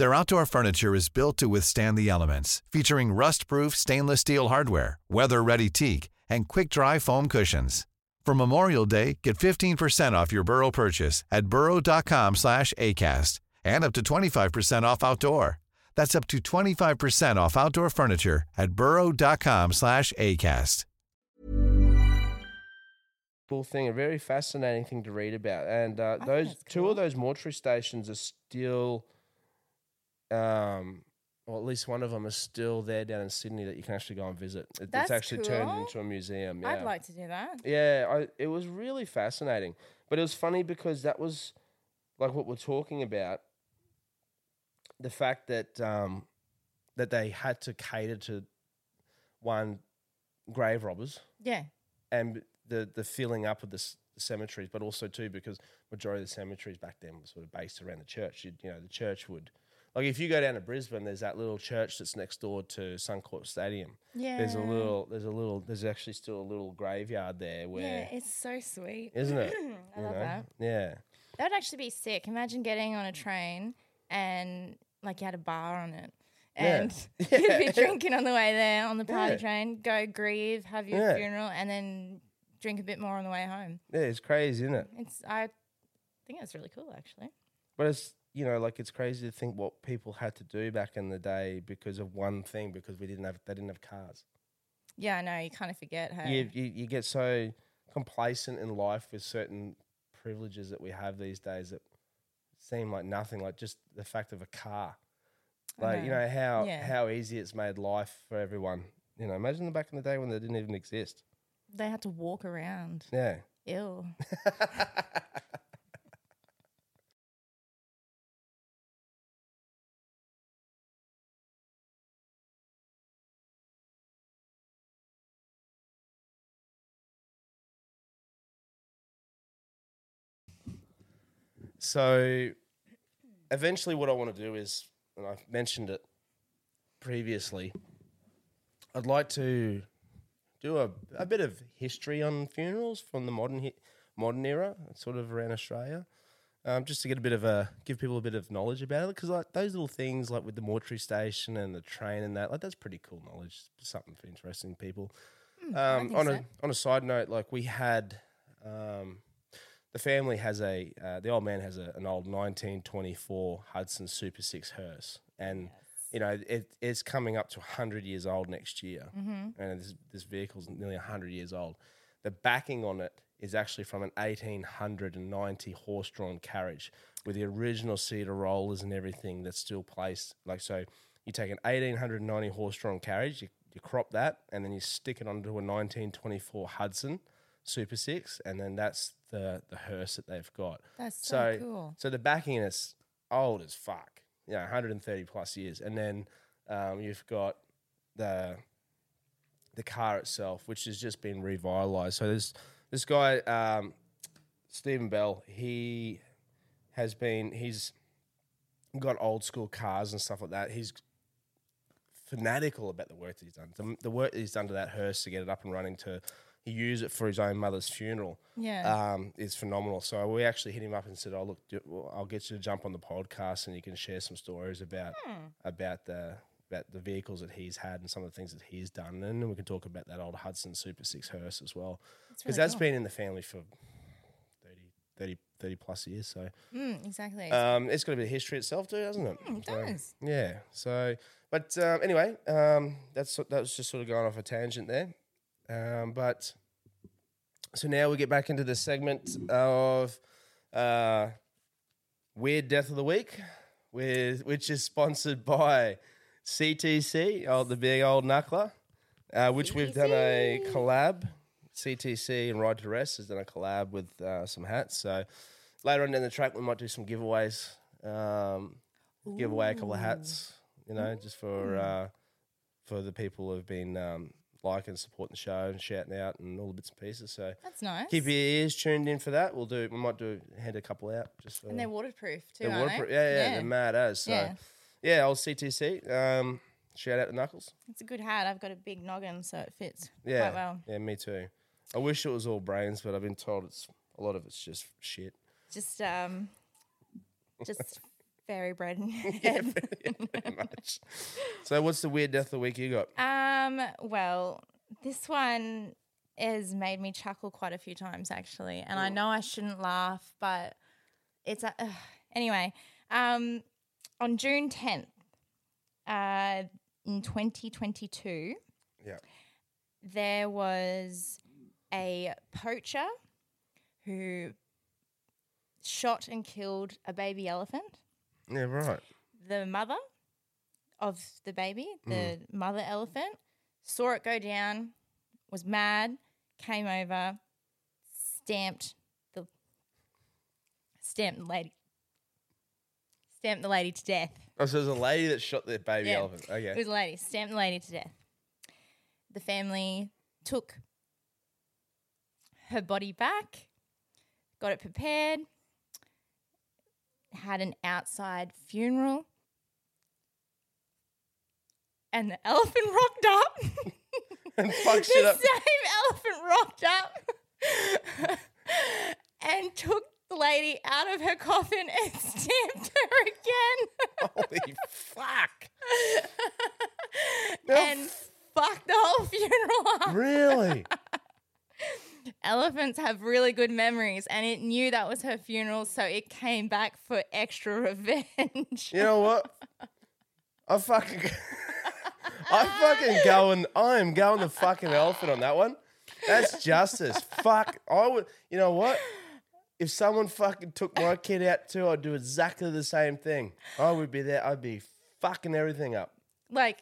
Their outdoor furniture is built to withstand the elements, featuring rust-proof stainless steel hardware, weather-ready teak, and quick-dry foam cushions. For Memorial Day, get 15% off your Burrow purchase at burrow.com slash ACAST and up to 25% off outdoor. That's up to 25% off outdoor furniture at burrow.com slash ACAST. cool thing, a very fascinating thing to read about. And uh, those that's two cool. of those mortuary stations are still, um, or at least one of them is still there down in Sydney that you can actually go and visit. It, That's it's actually turned into a museum. Yeah. I'd like to do that. Yeah, I, it was really fascinating. But it was funny because that was like what we're talking about. The fact that um, that they had to cater to one grave robbers Yeah. and the the filling up of the, the cemeteries, but also too because majority of the cemeteries back then were sort of based around the church. You'd, you know, the church would like if you go down to Brisbane, there's that little church that's next door to Suncorp Stadium. Yeah. There's a little, there's a little, there's actually still a little graveyard there Yeah, where, it's so sweet. isn't it? I You love know? that. Yeah. That would actually be sick. Imagine getting on a train and like you had a bar on it. Yeah. And Yeah. you'd be drinking on the way there on the party Yeah. train, go grieve, have your Yeah. funeral, and then drink a bit more on the way home. Yeah, it's crazy, isn't it? It's I think that's really cool actually. But it's you know, like it's crazy to think what people had to do back in the day because of one thing, because we didn't have they didn't have cars. Yeah, I know, you kind of forget how you, you you get so complacent in life with certain privileges that we have these days that seem like nothing. Like just the fact of a car, like you know how Yeah. how easy it's made life for everyone. You know, imagine the back in the day when they didn't even exist. they had to walk around. Yeah. Ew. So eventually, what I want to do is, and I've mentioned it previously, I'd like to do a, a bit of history on funerals from the modern hi- modern era, sort of around Australia, um, just to get a bit of a give people a bit of knowledge about it. Because like those little things, like with the mortuary station and the train and that, like that's pretty cool knowledge. Something for interesting people. Um, on so. a on a side note, like we had. Um, the family has a uh, the old man has a, an old 1924 Hudson Super Six hearse, and you know it, it's coming up to 100 years old next year, Mm-hmm. and this this vehicle's nearly 100 years old. The backing on it is actually from an 1890 horse-drawn carriage with the original cedar rollers and everything that's still placed. Like so, you take an 1890 horse-drawn carriage, you, you crop that, and then you stick it onto a 1924 Hudson Super Six, and then that's the the hearse that they've got. That's so, cool. So the backing is old as fuck. You know, 130 plus years. And then um, you've got the the car itself, which has just been revitalized. So there's this guy, um, Stephen Bell, he has been he's got old school cars and stuff like that. He's fanatical about the work that he's done. The, the work that he's done to that hearse to get it up and running to he used it for his own mother's funeral Yeah. um, is phenomenal. So we actually hit him up and said, "Oh, look, do, well, I'll get you to jump on the podcast, and you can share some stories about about the about the vehicles that he's had and some of the things that he's done, and then we can talk about that old Hudson Super Six hearse as well, That's because really that's cool. been in the family for 30, 30, 30 plus years. So Mm, exactly. um, it's got a bit of history itself too, doesn't it? Mm, it So, does. yeah. So, but um, anyway, um, that's that was just sort of going off a tangent there. Um, but so now we get back into the segment of uh, weird death of the week, with which is sponsored by CTC, oh, the big old knuckler, uh, which we've done a collab. CTC and Ride to Rest has done a collab with uh, some hats. So later on down the track, we might do some giveaways. Um, give away a couple of hats, you know, just for uh, for the people who've been um, liking, supporting the show, and shouting out, and all the bits and pieces. So That's nice. keep your ears tuned in for that. We'll do. We might do hand a couple out just for. and they're waterproof too, they're aren't waterproof. they? Yeah, yeah, they're mad as. So Yeah. yeah, old CTC. Um, shout out to Knuckles. It's a good hat. I've got a big noggin, so it fits Yeah, quite well. yeah, me too. I wish it was all brains, but I've been told it's a lot of it's just shit. Just um, just fairy bread in your head. Pretty much. So, what's the weird death of the week you got? Um, well, this one has made me chuckle quite a few times actually, and I know I shouldn't laugh, but it's a, ugh. anyway. Um, on June tenth, uh, in twenty twenty two, Yeah. there was a poacher who shot and killed a baby elephant Yeah, right. the mother of the baby, the hmm. mother elephant, saw it go down, was mad, came over, stamped the stamped the lady, stamped the lady to death. Oh, so there's a lady that shot the baby Yeah. elephant. It Okay. was a lady, stamped the lady to death. The family took her body back, got it prepared, had an outside funeral, and the elephant rocked up. And fuck shit the up. same elephant rocked up and took the lady out of her coffin and stamped her again. Holy fuck. and fucked the whole funeral up. Really? Elephants have really good memories, and it knew that was her funeral, so it came back for extra revenge. You know what? I fucking. I fucking going. I am going the fucking elephant on that one. That's justice. Fuck. I would. You know what? If someone fucking took my kid out too, I'd do exactly the same thing. I would be there. I'd be fucking everything up. Like,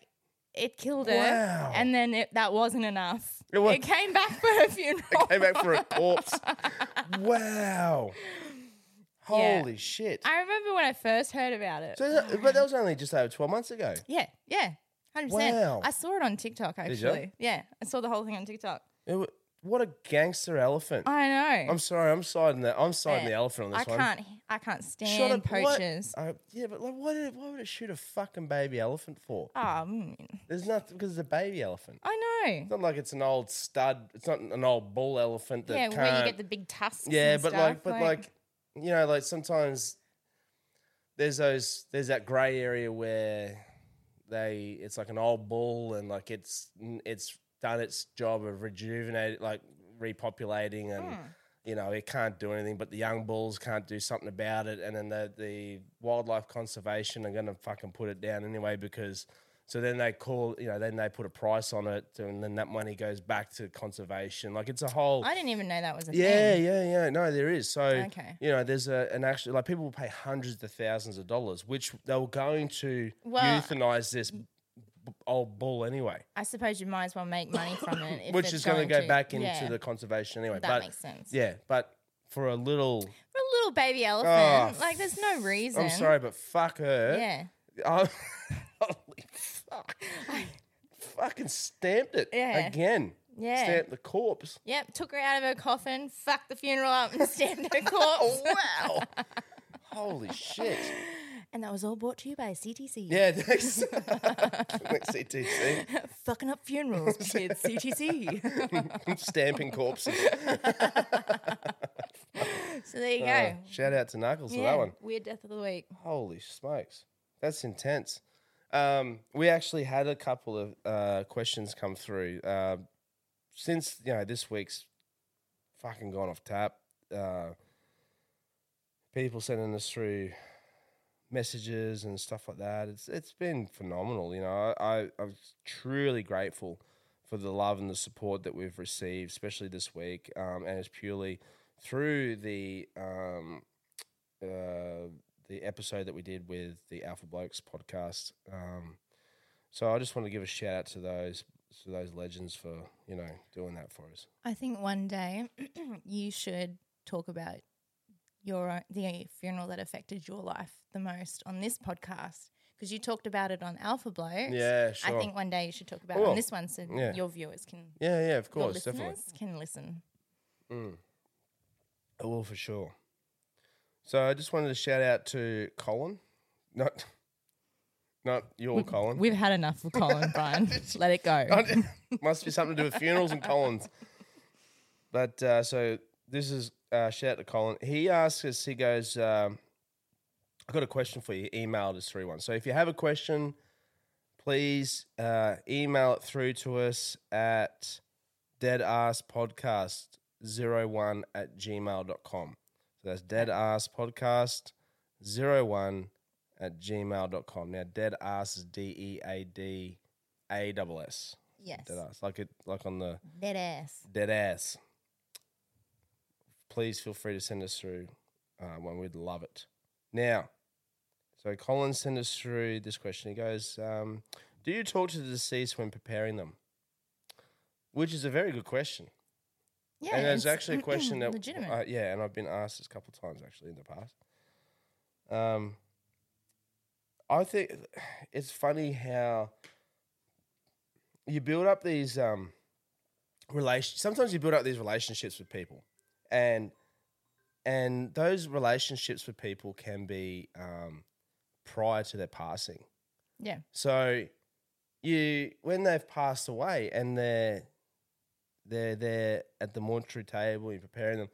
it killed her, Wow. and then it, that wasn't enough. It wa- It came back for her funeral. It came back for a corpse. Wow. Yeah. Holy shit. I remember when I first heard about it. So that- but that was only just over 12 months ago. Yeah, yeah, 100%. Wow. I saw it on TikTok actually. Yeah, I saw the whole thing on TikTok. It wa- what a gangster elephant. I know. I'm sorry, I'm siding the I'm siding the elephant on this one. I one. can't. I can't stand Shot a- what? poachers. Uh, yeah, but like, why, did, why would it shoot a fucking baby elephant for? Oh, mm, There's nothing because it's a baby elephant. I know. It's not like it's an old stud. It's not an old bull elephant that Yeah, can't. where you get the big tusks. yeah, and but stuff, like, but like, you know, like sometimes there's those there's that grey area where they it's like an old bull and like it's it's done its job of rejuvenating, like repopulating, and Hmm. you know it can't do anything. But the young bulls can't do something about it, and then the the wildlife conservation are gonna fucking put it down anyway because. So then they call, you know, then they put a price on it, and then that money goes back to conservation. Like it's a whole. I didn't even know that was a Yeah, thing. yeah, yeah. yeah. No, there is. So Okay. you know, there's a an actually like people will pay hundreds of thousands of dollars, which they were going to Well- euthanize this old bull anyway, I suppose you might as well make money from it. If which it's is going to go back into yeah, the conservation anyway. That but makes sense. yeah, but for a little, For a little baby ah, elephant, Oh, like there's no reason. I'm sorry, but fuck her. Yeah. Oh, holy fuck! Fucking stamped it Yeah. again. Yeah. stamped the corpse. Yep. Took her out of her coffin, fucked the funeral up, and stamped her corpse. Wow! Holy shit! And that was all brought to you by CTC. Yeah, thanks. CTC. Fucking up funerals with CTC. Stamping corpses. so there you go. Oh, shout out to Knuckles for that one. Weird death of the week. Holy smokes. That's intense. Um, we actually had a couple of uh, questions come through. Uh, since, you know, this week's fucking gone off tap, uh, people sending us through messages and stuff like that. It's It's been phenomenal. You know, I, I, I'm truly grateful for the love and the support that we've received, especially this week. Um, and it's purely through the um, uh, the episode that we did with the Alpha Blokes podcast. Um, so I just want to give a shout out to those to those legends for you know doing that for us. I think one day you should talk about your the funeral that affected your life the most on this podcast? Because you talked about it on Alpha Blokes. Yeah, sure. I think one day you should talk about it on this one so yeah. your viewers can, Yeah, yeah, of course, definitely. can listen. I will for sure. So I just wanted to shout out to Colin, not not your Colin. We've had enough of Colin, Brian. Let it go. Must be something to do with funerals and Collins. But uh, so this is uh, shout out to Colin. He asks us. He goes, um, "I've got a question for you. Email us through one. So if you have a question, please uh, email it through to us at deadasspodcast01 at gmail.com. So that's deadasspodcast01 at gmail.com. Now, dead ass is D E A D A double S. yes. Dead ass. Like it like on the dead ass. Dead ass. Please feel free to send us through uh, one. We'd love it. Now, so Colin sent us through this question. He goes, um, Do you talk to the deceased when preparing them? Which is a very good question. Yeah. and it's it's actually a question that, legitimate. uh, yeah, and I've been asked this a couple of times actually in the past. Um, I think it's funny how you build up these um, relation. Sometimes you build up these relationships with people, and and those relationships with people can be um, prior to their passing. yeah. So you when they've passed away and they're they're there at the mortuary table, you're preparing them.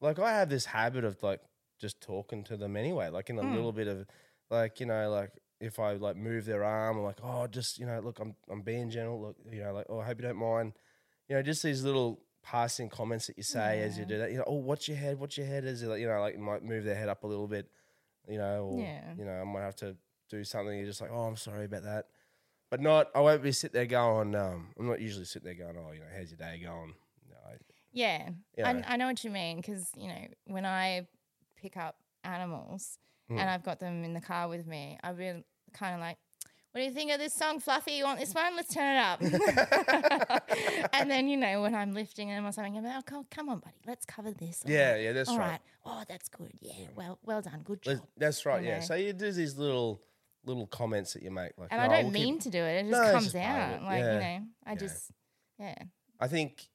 Like I have this habit of like just talking to them anyway, like in a Hmm. little bit of like, you know, like if I like move their arm, I'm like, oh just, you know, look, I'm I'm being gentle, look, you know, like, oh I hope you don't mind. You know, just these little passing comments that you say as you do that. You know, oh what's your head? What's your head? Is it like, you know, like you might move their head up a little bit, you know, or Yeah. you know, I might have to do something. You're just like, oh, I'm sorry about that. But not, I won't be sitting there going, um, I'm not usually sitting there going, oh, you know, how's your day going? No, I, Yeah, You I, know. I know what you mean because you know when I pick up animals Hmm. and I've got them in the car with me, I've been kind of like, "What do you think of this song, Fluffy? You want this one? Let's turn it up." and then you know when I'm lifting them or something, I'm like, "Oh, come, come on, buddy, let's cover this." All Yeah, right. yeah, that's All right. Oh, that's good. Yeah, well, well done. Good job. that's right. You Yeah. know. So you do these little, little comments that you make. Like, And "Oh, I don't we'll keep-" mean to do it; it just No, comes just out. Like Yeah. you know, I Yeah. just, yeah, I think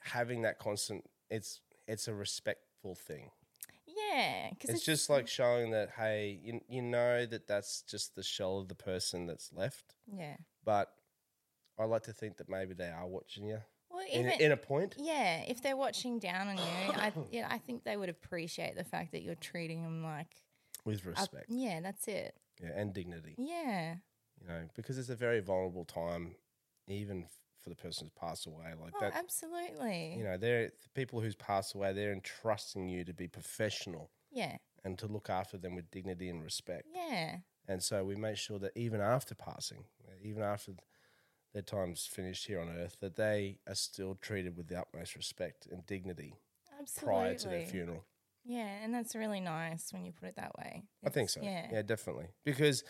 having that constant, it's, it's a respectful thing. Yeah. Because It's, just like showing that, hey, you, you know that that's just the shell of the person that's left. yeah. But I like to think that maybe they are watching you Well, in, a, in a point. Yeah, if they're watching down on you, I yeah, I think they would appreciate the fact that you're treating them like With a- respect. yeah, that's it. yeah, and dignity. Yeah, you know, because it's a very vulnerable time, even for the person who's passed away. Like oh, that, absolutely. you know, they're the people who's passed away. They're entrusting you to be professional yeah, and to look after them with dignity and respect. yeah, And so we make sure that even after passing, even after their time's finished here on earth, that they are still treated with the utmost respect and dignity absolutely. prior to their funeral. Yeah, and that's really nice when you put it that way. I think so. Yeah, yeah, definitely. Because,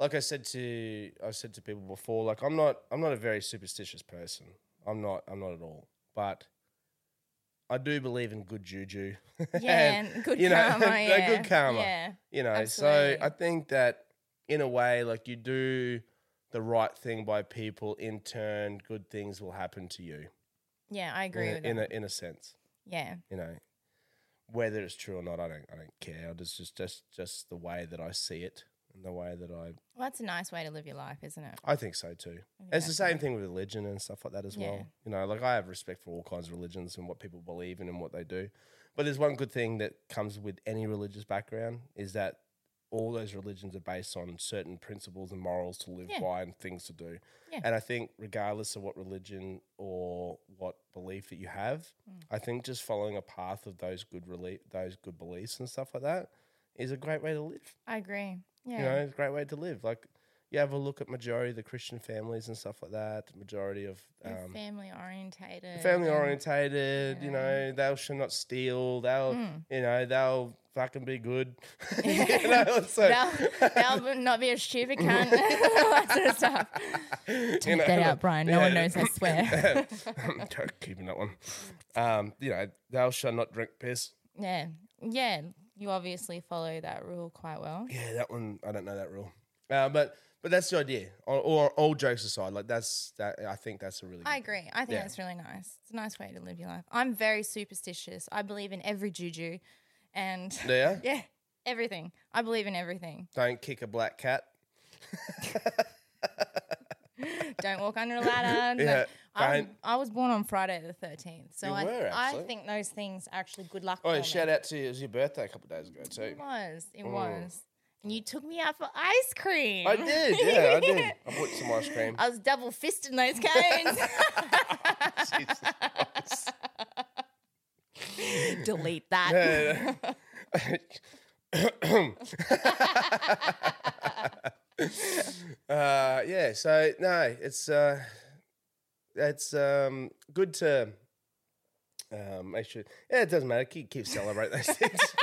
like I said to I said to people before, like I'm not I'm not a very superstitious person. I'm not I'm not at all. But I do believe in good juju. Yeah, and good you know, karma, yeah, good karma. yeah, You know, absolutely. so I think that in a way, like you do the right thing by people, in turn, good things will happen to you. yeah. I agree in, with in that. a in a sense yeah, you know whether it's true or not i don't i don't care it's just just just the way that i see it and the way that i well, that's a nice way to live your life, isn't it? i think so too it's the same thing with religion and stuff like that as well you know like i have respect for all kinds of religions and what people believe in and what they do but there's one good thing that comes with any religious background is that all those religions are based on certain principles and morals to live Yeah. by and things to do. Yeah. And I think regardless of what religion or what belief that you have, Mm. I think just following a path of those good reli- those good beliefs and stuff like that is a great way to live. I agree. Yeah, You know, it's a great way to live. Like you have a look at majority of the Christian families and stuff like that. Majority of um, family orientated. family orientated. You know, thou shall not steal. They'll, Mm. you know, they'll fucking be good. you know, so, They'll, they'll not be a stupid cunt. that sort of stuff. you know, that out, Brian. No one knows I swear. Keeping that one. Um, you know, thou shall not drink piss. Yeah. yeah, you obviously follow that rule quite well. Yeah, that one I don't know that rule, uh, but but that's the idea. All, all, all jokes aside, like that's that. I think that's a really. I agree. I think Yeah. that's really nice. It's a nice way to live your life. I'm very superstitious. I believe in every juju, and Yeah? yeah, everything. I believe in everything. Don't kick a black cat. Don't walk under a ladder. Yeah, I, I was born on Friday the 13th, so You I, were, I think those things are actually good luck. Oh, me. shout out to you. It was your birthday a couple days ago too. It was. It Mm. was. And you took me out for ice cream. I did, yeah, I did. I bought some ice cream. I was double fisting those cones. Delete that. Uh, yeah, so no, it's uh, it's um, good to um, make sure. Yeah, it doesn't matter. Keep, keep celebrate those things.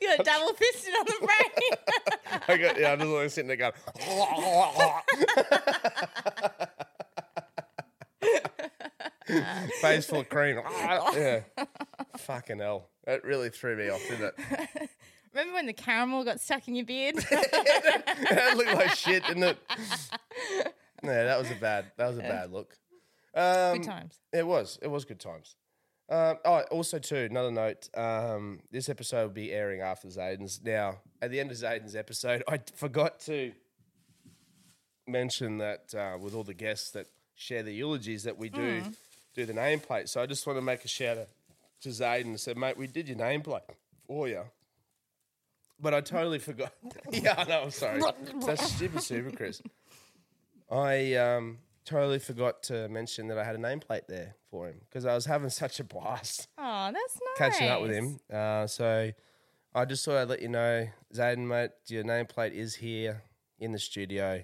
You're double fisted on the brain. I got yeah. I'm just like sitting there going. Face full of cream. yeah. Fucking hell. That really threw me off, didn't it? Remember when the caramel got stuck in your beard? that looked like shit, didn't it? Yeah, that was a bad. That was a bad look. Um, Good times. It was. It was good times. Um, oh, also too, another note. Um, this episode will be airing after Zayden's. Now, at the end of Zayden's episode, I forgot to mention that uh, with all the guests that share the eulogies that we do do the nameplate. So I just want to make a shout out to Zayden and said, mate, we did your nameplate for you. But I totally forgot. yeah, no. I'm sorry. That's stupid, super Chris. I um, totally forgot to mention that I had a nameplate there for him because I was having such a blast Oh, that's nice. catching up with him. Uh, so I just thought I'd let you know, Zayden, mate, your nameplate is here in the studio.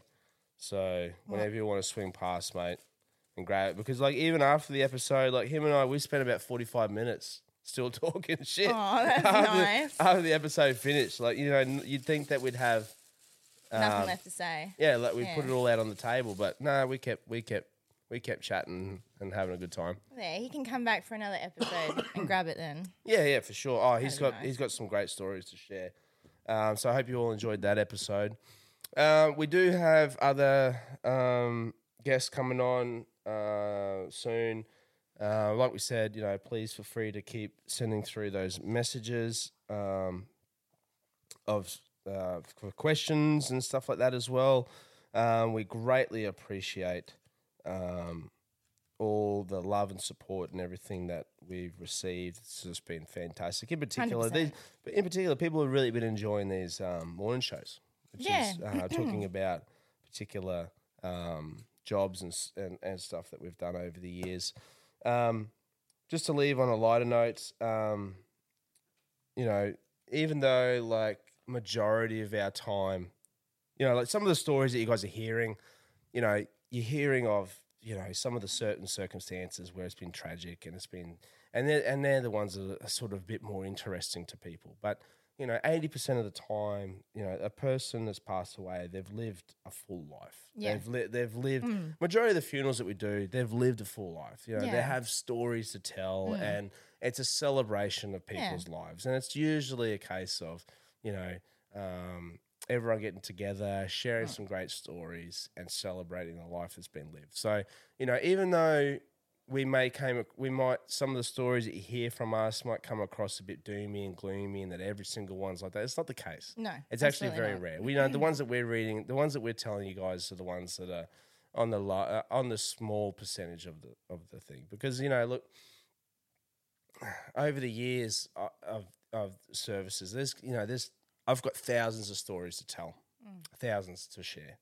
So whenever you want to swing past, mate, and grab it, because like even after the episode, like him and I, we spent about forty five minutes still talking shit. Oh, that's after, nice. After the episode finished, like you know, you'd think that we'd have Nothing um, left to say. yeah, like we put it all out on the table, but no, we kept we kept we kept chatting and having a good time. There, he can come back for another episode and grab it then. Yeah, yeah, for sure. Oh, he's got nice. he's got some great stories to share. Um, so I hope you all enjoyed that episode. Uh, we do have other um, guests coming on uh, soon. Uh, like we said, you know, please feel free to keep sending through those messages um, of uh, for questions and stuff like that as well. Um, we greatly appreciate um, all the love and support and everything that we've received. It's just been fantastic. In particular, 100%. these, but in particular, people have really been enjoying these um, mourning shows, which is Yeah. uh, talking about particular um, jobs and, and and stuff that we've done over the years. Um, just to leave on a lighter note, um, you know, even though like majority of our time, you know, like some of the stories that you guys are hearing, you know, you're hearing of, you know, some of the certain circumstances where it's been tragic and it's been, and they're, and they're the ones that are sort of a bit more interesting to people. But, you know, 80% of the time, you know, a person that's passed away, they've lived a full life. Yeah. They've, li- they've lived, hmm. majority of the funerals that we do, they've lived a full life. You know, they have stories to tell hmm. and it's a celebration of people's lives. And it's usually a case of, you know, um, everyone getting together, sharing hmm. some great stories, and celebrating the life that's been lived. So, you know, even though we may came, we might some of the stories that you hear from us might come across a bit doomy and gloomy, and that every single one's like that. It's not the case. No, it's actually very not. rare. We know the mm. ones that we're reading, the ones that we're telling you guys are the ones that are on the li- uh, on the small percentage of the of the thing because you know, look over the years o- of of services, there's you know, there's I've got thousands of stories to tell, mm. thousands to share.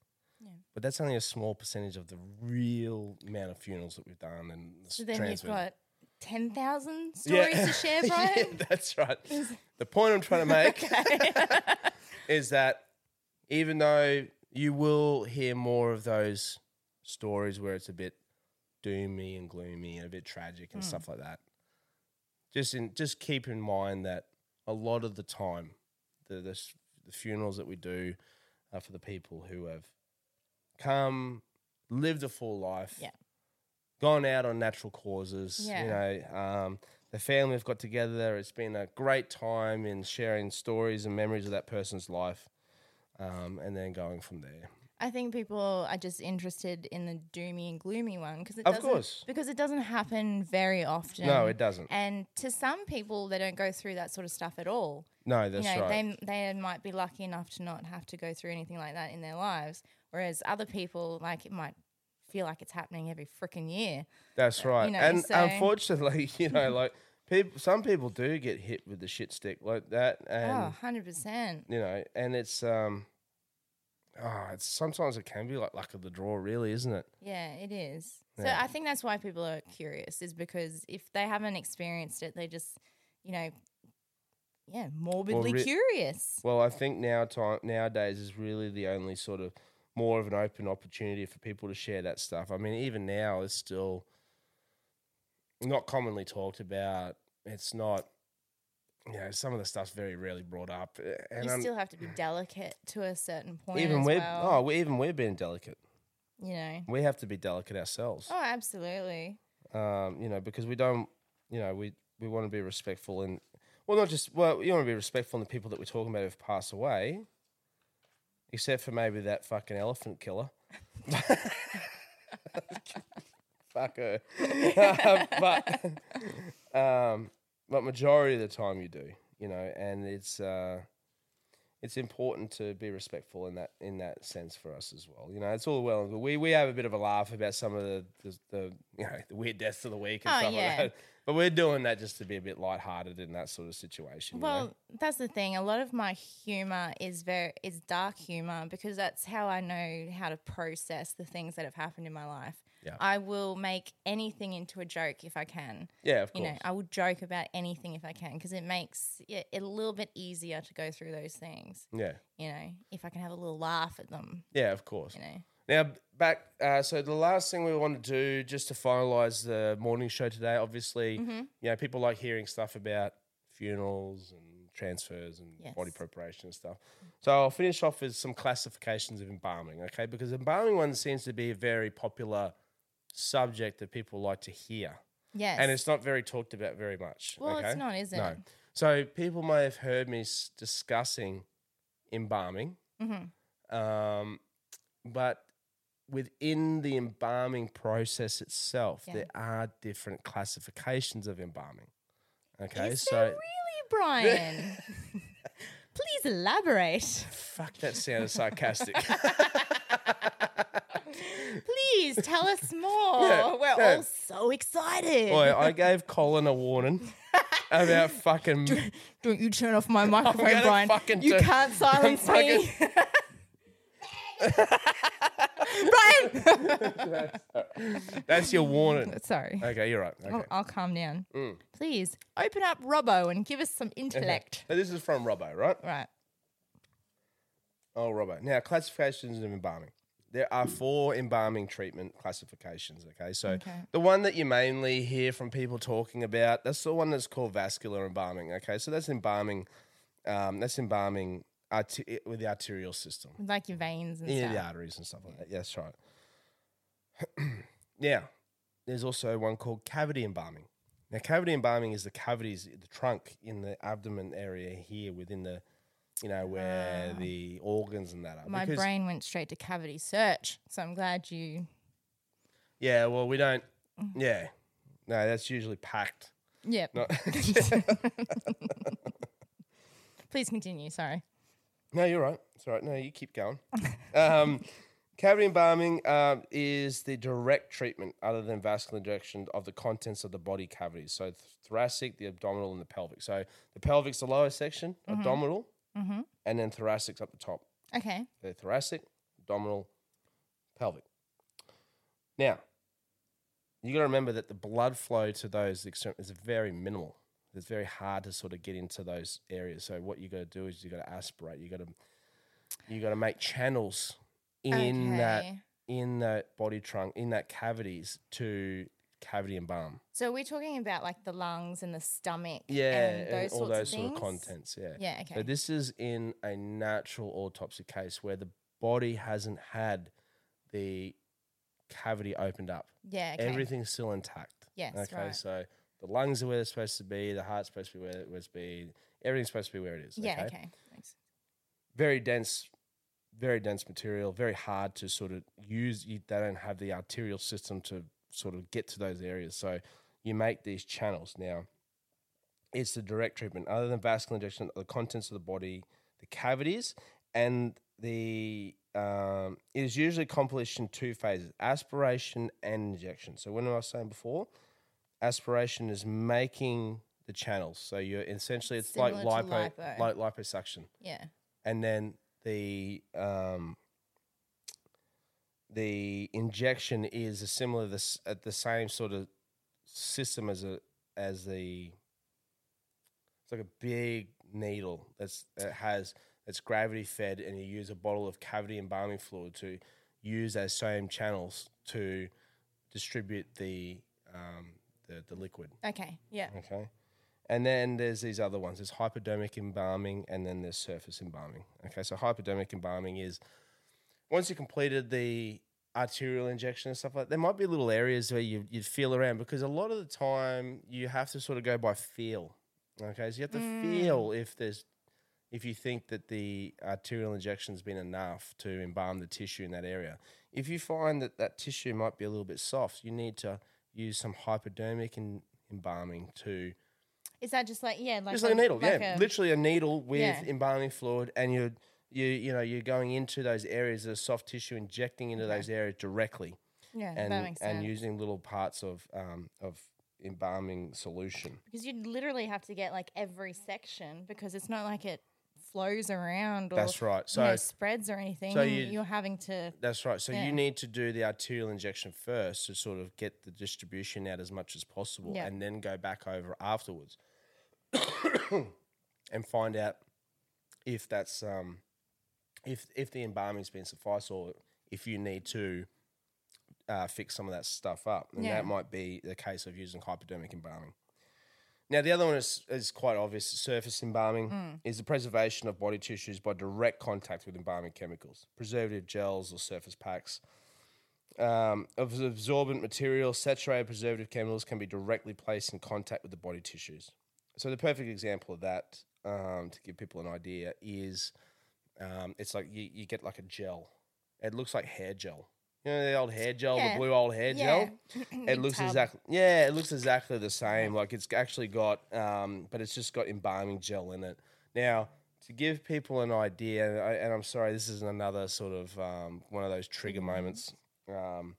But that's only a small percentage of the real amount of funerals that we've done and the So then you've got 10,000 Yeah. stories to share, Yeah, that's right. The point I'm trying to make is that even though you will hear more of those stories where it's a bit doomy and gloomy and a bit tragic and hmm. stuff like that, just in just keep in mind that a lot of the time, the the, the funerals that we do are for the people who have come, lived a full life, Yeah. gone out on natural causes, Yeah. you know, um, the family have got together. It's been a great time in sharing stories and memories of that person's life, um, and then going from there. I think people are just interested in the doomy and gloomy one because it Of doesn't course. because it doesn't happen very often. No, it doesn't. And to some people, they don't go through that sort of stuff at all. No, that's you know, right. they they might be lucky enough to not have to go through anything like that in their lives, whereas other people, like it might feel like it's happening every freaking year. That's right. know, and so- unfortunately, you know, like people, some people do get hit with the shit stick like that, and oh, 100 percent. you know, and it's um, oh, it's sometimes it can be like luck of the draw, really, isn't it? Yeah, it is. So I think that's why people are curious, is because if they haven't experienced it, they just, you know, yeah, morbidly re- curious. Well, I think now time nowadays is really the only sort of more of an open opportunity for people to share that stuff. I mean, even now it's still not commonly talked about. It's not, you know, some of the stuff's very rarely brought up, uh, and you I'm- still have to be delicate to a certain point. even we're well, oh, we, even we're being delicate. you know. We have to be delicate ourselves. Oh, absolutely. um, you know, because we don't, you know, we we want to be respectful and well, not just well, you want to be respectful in the people that we're talking about who've passed away, except for maybe that fucking elephant killer. Fuck her. but um, but majority of the time you do, you know, and it's uh, it's important to be respectful in that in that sense for us as well. You know, it's all well and good. We we have a bit of a laugh about some of the the, the you know the weird deaths of the week and Oh, stuff yeah. like that. But we're doing that just to be a bit lighthearted in that sort of situation. you know? Well, that's the thing. A lot of my humor is very is dark humor because that's how I know how to process the things that have happened in my life. Yeah. I will make anything into a joke if I can. yeah, of course. You know, I will joke about anything if I can because it makes it a little bit easier to go through those things. yeah, You know, if I can have a little laugh at them. yeah, of course. You know. Now back. Uh, so the last thing we want to do, just to finalise the mourning show today, obviously, Mm-hmm. you know, people like hearing stuff about funerals and transfers and body preparation and stuff. So I'll finish off with some classifications of embalming, okay? Because embalming one seems to be a very popular subject that people like to hear. Yes. and it's not very talked about very much. Well, it's not, is No. it? So people may have heard me s- discussing embalming, Mm-hmm. um, but within the embalming process itself, Yeah. there are different classifications of embalming. Okay, Is so really, Brian? Please elaborate. fuck that sounded sarcastic. Please tell us more. Yeah, We're yeah. all so excited. Boy, I gave Colin a warning about fucking. Don't you turn off my microphone, Brian. fucking You can't silence me. Brian! That's your warning. Sorry. Okay, you're right. I'll, I'll calm down. Mm. Please open up Robbo and give us some intellect. So this is from Robbo, right? Right. Oh, Robbo. Now, classifications of embalming. There are four embalming treatment classifications. Okay, so Okay. the one that you mainly hear from people talking about, that's the one that's called vascular embalming. Okay, so that's embalming. Um, that's embalming arti- with the arterial system, Like your veins and yeah, stuff. the arteries and stuff like that. Yeah, that's right. now, there's also one called cavity embalming. Now, cavity embalming is the cavities, the trunk in the abdomen area here within the, you know, where the organs and that are. Ah. My brain went straight to cavity search, so I'm glad you. Yeah, well, we don't. Mm. Yeah, no, that's usually packed. Yep. No, Please continue. Sorry. no, you're right. It's all right. No, you keep going. Um, cavity embalming um, is the direct treatment, other than vascular injection, of the contents of the body cavities. So th- thoracic, the abdominal, and the pelvic. So the pelvic's the lower section, Mm-hmm. abdominal, Mm-hmm. and then thoracic's up the top. Okay. the thoracic, abdominal, pelvic. Now, you got to remember that the blood flow to those is very minimal. It's very hard to sort of get into those areas. So what you got to do is you got to aspirate. You got to you got to make channels in that in that body trunk in that cavities to cavity embalm. So we're talking about like the lungs and the stomach. Yeah, and those all sorts those of sort of contents. Yeah. Yeah, okay. So this is in a natural autopsy case where the body hasn't had the cavity opened up. Yeah. Okay. Everything's still intact. Yes, Okay. right. So the lungs are where they're supposed to be, the heart's supposed to be where it's supposed to be, everything's supposed to be where it is. Yeah. Okay. Thanks. Very dense, very dense material, very hard to sort of use. You, they don't have the arterial system to sort of get to those areas. So you make these channels. Now, it's the direct treatment. Other than vascular injection, the contents of the body, the cavities, and the um, it is usually accomplished in two phases: aspiration and injection. So when I was saying before, aspiration is making the channels. So you're essentially it's like Similar to lipo, lipo. like liposuction Yeah. and then the um, the injection is a similar this at the same sort of system as a as the it's like a big needle that's that has that's gravity fed and you use a bottle of cavity embalming fluid to use those same channels to distribute the um, the, the liquid Okay. Yeah. Okay. And then there's these other ones. There's hypodermic embalming and then there's surface embalming. Okay, so hypodermic embalming is once you completed the arterial injection and stuff like that, there might be little areas where you, you'd feel around because a lot of the time you have to sort of go by feel. Okay, so you have to mm. feel if there's if you think that the arterial injection's been enough to embalm the tissue in that area. If you find that that tissue might be a little bit soft, you need to use some hypodermic and embalming to Is that just like yeah, like just like a needle, like yeah, a- literally a needle with Yeah. embalming fluid, and you you you know you're going into those areas of soft tissue, injecting into those areas directly, Yeah, and that makes sense. and using little parts of um, of embalming solution. because you'd literally have to get like every section because it's not like it flows around or That's right. you know, So- spreads or anything. so you- you're having to That's right. So Yeah. you need to do the arterial injection first to sort of get the distribution out as much as possible, Yeah. and then go back over afterwards and find out if that's um, if if the embalming's been suffice or if you need to uh, fix some of that stuff up, and Yeah. that might be the case of using hypodermic embalming. Now, the other one is, is quite obvious. Surface embalming Mm. is the preservation of body tissues by direct contact with embalming chemicals, preservative gels or surface packs. Um, absorbent material, saturated preservative chemicals can be directly placed in contact with the body tissues. So, the perfect example of that, um, to give people an idea, is um, it's like you, you get like a gel. It looks like hair gel. You know the old hair gel, Yeah. the blue old hair Yeah. gel. It Big looks tub. exactly yeah, it looks exactly the same. Like it's actually got, um, but it's just got embalming gel in it. Now, to give people an idea, and, I, and I'm sorry, this is another sort of um, one of those trigger moments. Um,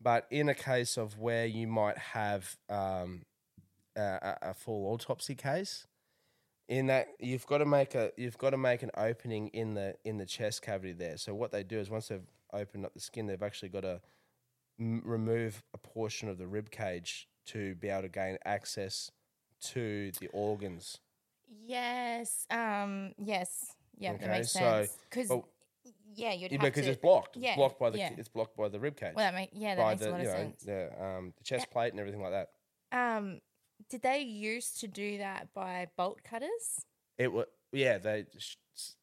but in a case of where you might have um, a, a- a full autopsy case, in that you've got to make a you've got to make an opening in the in the chest cavity there. So what they do is once they've opened up the skin, they've actually got to m- remove a portion of the rib cage to be able to gain access to the organs. yes, um, yes, yeah, that Okay, makes so- sense. Because yeah, you'd Yeah, because to, it's blocked. Yeah, it's blocked by the yeah. it's blocked by the rib cage. Well, that make, yeah, that by makes the a lot of know sense. the um the chest plate and everything like that. Um, did they used to do that by bolt cutters? It was yeah they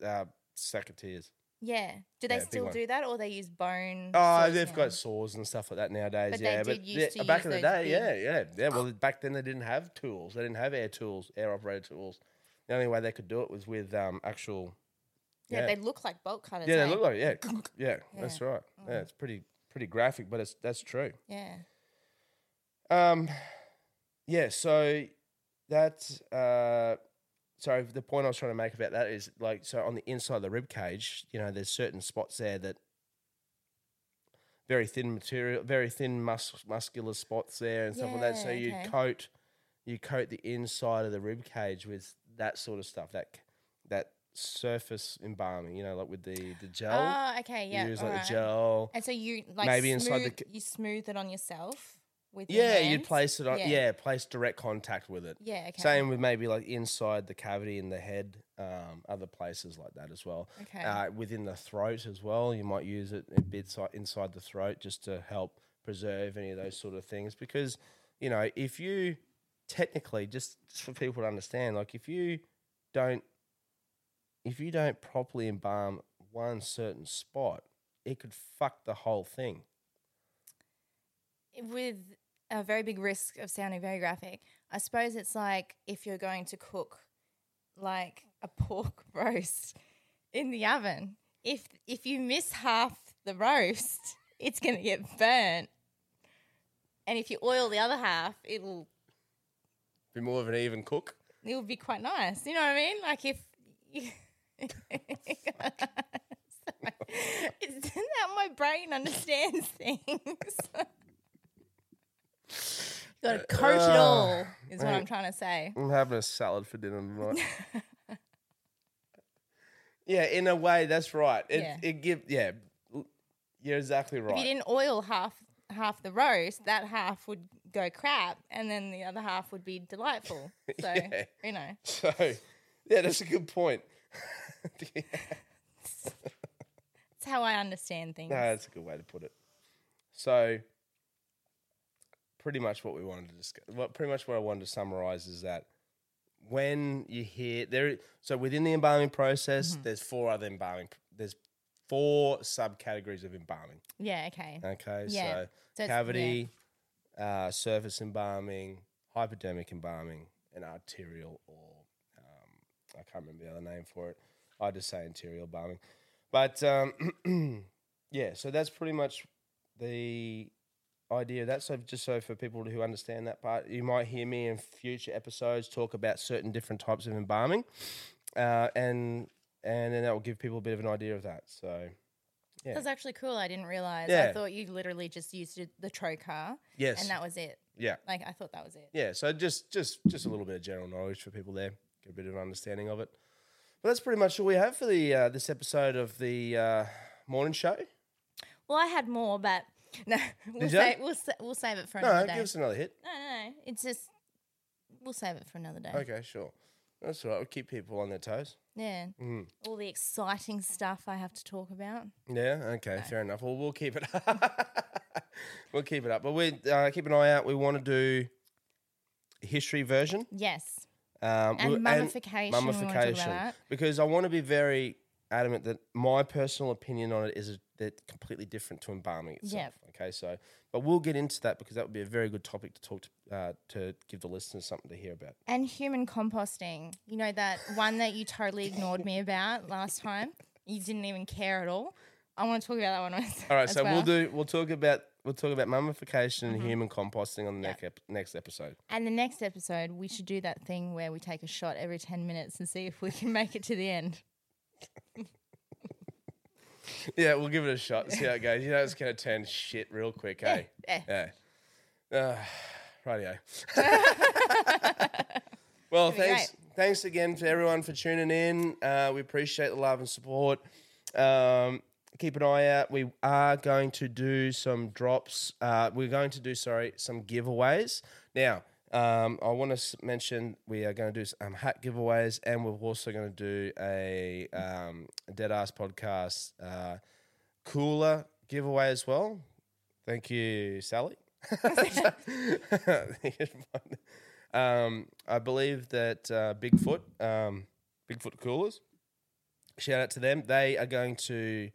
uh, secateurs. Yeah. Do they Yeah, still do that, or they use bone? Oh, they've now? got saws and stuff like that nowadays. But they yeah, did but used yeah, to back in the day, yeah, big- yeah, yeah. Well, back then they didn't have tools. They didn't have air tools, air operated tools. The only way they could do it was with um, actual. Yeah, yeah. they look like bolt cutters. Yeah, they eh? look like yeah, yeah. That's right. Yeah, it's pretty pretty graphic, but it's that's true. Yeah. Um, yeah. So that's uh, sorry. The point I was trying to make about that is like so on the inside of the rib cage, you know, there's certain spots there that very thin material, very thin mus- muscular spots there and stuff like that. So you okay. coat you coat the inside of the rib cage with that sort of stuff. That that surface embalming, you know, like with the the gel. Oh, okay, yeah. you use like alright. the gel. And so you like Maybe inside the you smooth it on yourself with Yeah, you'd place it on. Yeah. Yeah. place direct contact with it. Yeah, okay. Same with maybe like inside the cavity in the head, um, other places like that as well. Okay. Uh, within the throat as well, you might use it a bit si- inside the throat just to help preserve any of those sort of things. Because you know, if you technically just, just for people to understand, like if you don't if you don't properly embalm one certain spot, it could fuck the whole thing. with a very big risk of sounding very graphic. I suppose it's like if you're going to cook like a pork roast in the oven. If if you miss half the roast, it's gonna get burnt. And if you oil the other half, it'll Be more of an even cook. it'll be quite nice. You know what I mean? Like if you Isn't that my brain understands things? Got to coach it uh, all, is what I'm trying to say. I'm having a salad for dinner tonight. yeah, in a way, that's right. It Yeah. it give yeah, you're exactly right. If you didn't oil half half the roast, that half would go crap, and then the other half would be delightful. So Yeah. you know, So, yeah, that's a good point. it's how I understand things. No, that's a good way to put it. So, pretty much what we wanted to discuss, what pretty much what I wanted to summarize is that when you hear there, so within the embalming process, Mm-hmm. there's four other embalming. There's four subcategories of embalming. yeah. Okay. Okay, Yeah. so, So it's- yeah. cavity, uh, surface embalming, hypodermic embalming, and arterial, or um, I can't remember the other name for it. I just say arterial embalming, but um, yeah. So that's pretty much the idea of that. So just so for people who understand that part, you might hear me in future episodes talk about certain different types of embalming, uh, and and then that will give people a bit of an idea of that. So yeah. That's actually cool. I didn't realize. Yeah. I thought you literally just used the trocar, yes, and that was it. yeah. Like I thought that was it. Yeah, so just just just a little bit of general knowledge for people there, get a bit of an understanding of it. But that's pretty much all we have for the uh, this episode of the uh, mourning show. Well, I had more, but no, we'll Did ya? save we'll sa- we'll save it for another day. No, another give day. us another hit. No, no, no. It's just we'll save it for another day. Okay, sure. That's all right. We'll keep people on their toes. Yeah. Mm. All the exciting stuff I have to talk about. Yeah. Okay. Fair enough. Well, we'll keep it. Up. We'll keep it up. But we uh, keep an eye out. We want to do history version. Yes. Um, And we- mummification, we wanna talk about that. Because I want to be very adamant that my personal opinion on it is that completely different to embalming itself. Yep. Okay, so but we'll get into that because that would be a very good topic to talk to, uh, to give the listeners something to hear about. And human composting. You know that one that you totally ignored me about last time? You didn't even care at all. I want to talk about that one. as- All right, so well. we'll do we'll talk about we'll talk about mummification and human composting on the next ep- next episode. And the next episode, we should do that thing where we take a shot every 10 minutes and see if we can make it to the end. Yeah, we'll give it a shot. See how it goes. You know, it's going to turn shit real quick, eh? yeah. Yeah. Uh, radio. well, be thanks. Thanks again to everyone for tuning in. Uh, we appreciate the love and support. Um, keep an eye out. We are going to do some drops. Uh, we're going to do, sorry, some giveaways. Now, um, I want to mention we are going to do some hat giveaways, and we're also going to do a um, Dead Ass Podcast uh, cooler giveaway as well. Thank you, Sally. um, I believe that uh, Bigfoot, um, Bigfoot Coolers, shout out to them. They are going to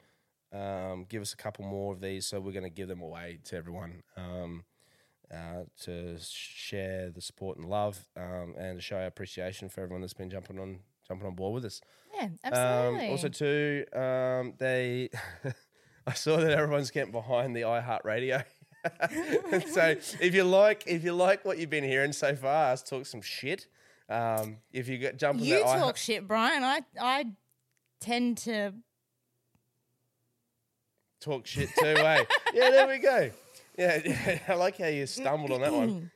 um, give us a couple more of these, so we're going to give them away to everyone um, uh, to share the support and love um, and to show our appreciation for everyone that's been jumping on jumping on board with us. Yeah, Um, absolutely. also, too, um, they I saw that everyone's getting behind the iHeartRadio. so if you like if you like what you've been hearing so far, us talk some shit. Um, if you get jump on you iHeart- talk shit, Brian. I, I tend to. talk shit too, eh? yeah, there we go. Yeah, yeah, I like how you stumbled on that one.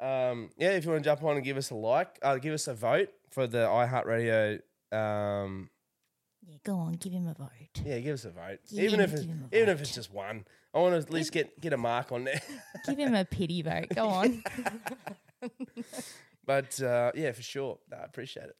Um, yeah, if you want to jump on and give us a like, uh, give us a vote for the iHeartRadio. Um, Yeah, go on, give him a vote. yeah, give us a vote, even if it's, give him a even if vote. it's just one. I want to at least get get a mark on there. Give him a pity vote. Go on. But uh, yeah, for sure, No, I appreciate it.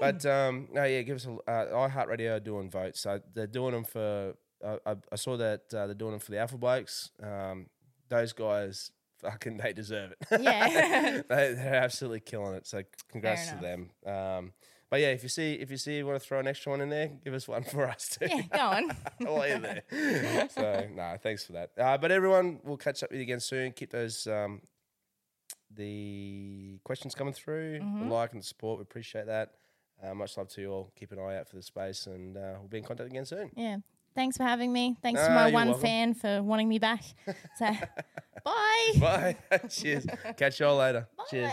But um, no, yeah, give us a uh, iHeartRadio are doing votes. So they're doing them for. Uh, I, I saw that uh, they're doing them for the Alpha Blokes. Um, those guys, fucking, they deserve it. Yeah. they, they're absolutely killing it. So congrats to them. Um, but yeah, if you see if you see you want to throw an extra one in there, give us one for us too. yeah, go on. While you're there. So no, thanks for that. Uh, but everyone, we'll catch up with you again soon. Keep those um, the questions coming through, Mm-hmm. the like and the support. We appreciate that. Uh, much love to you all. Keep an eye out for the space, and uh, we'll be in contact again soon. Yeah. Thanks for having me. Thanks to Ah, my one welcome. fan for wanting me back. So, bye. Bye. Cheers. Catch y'all later. Cheers.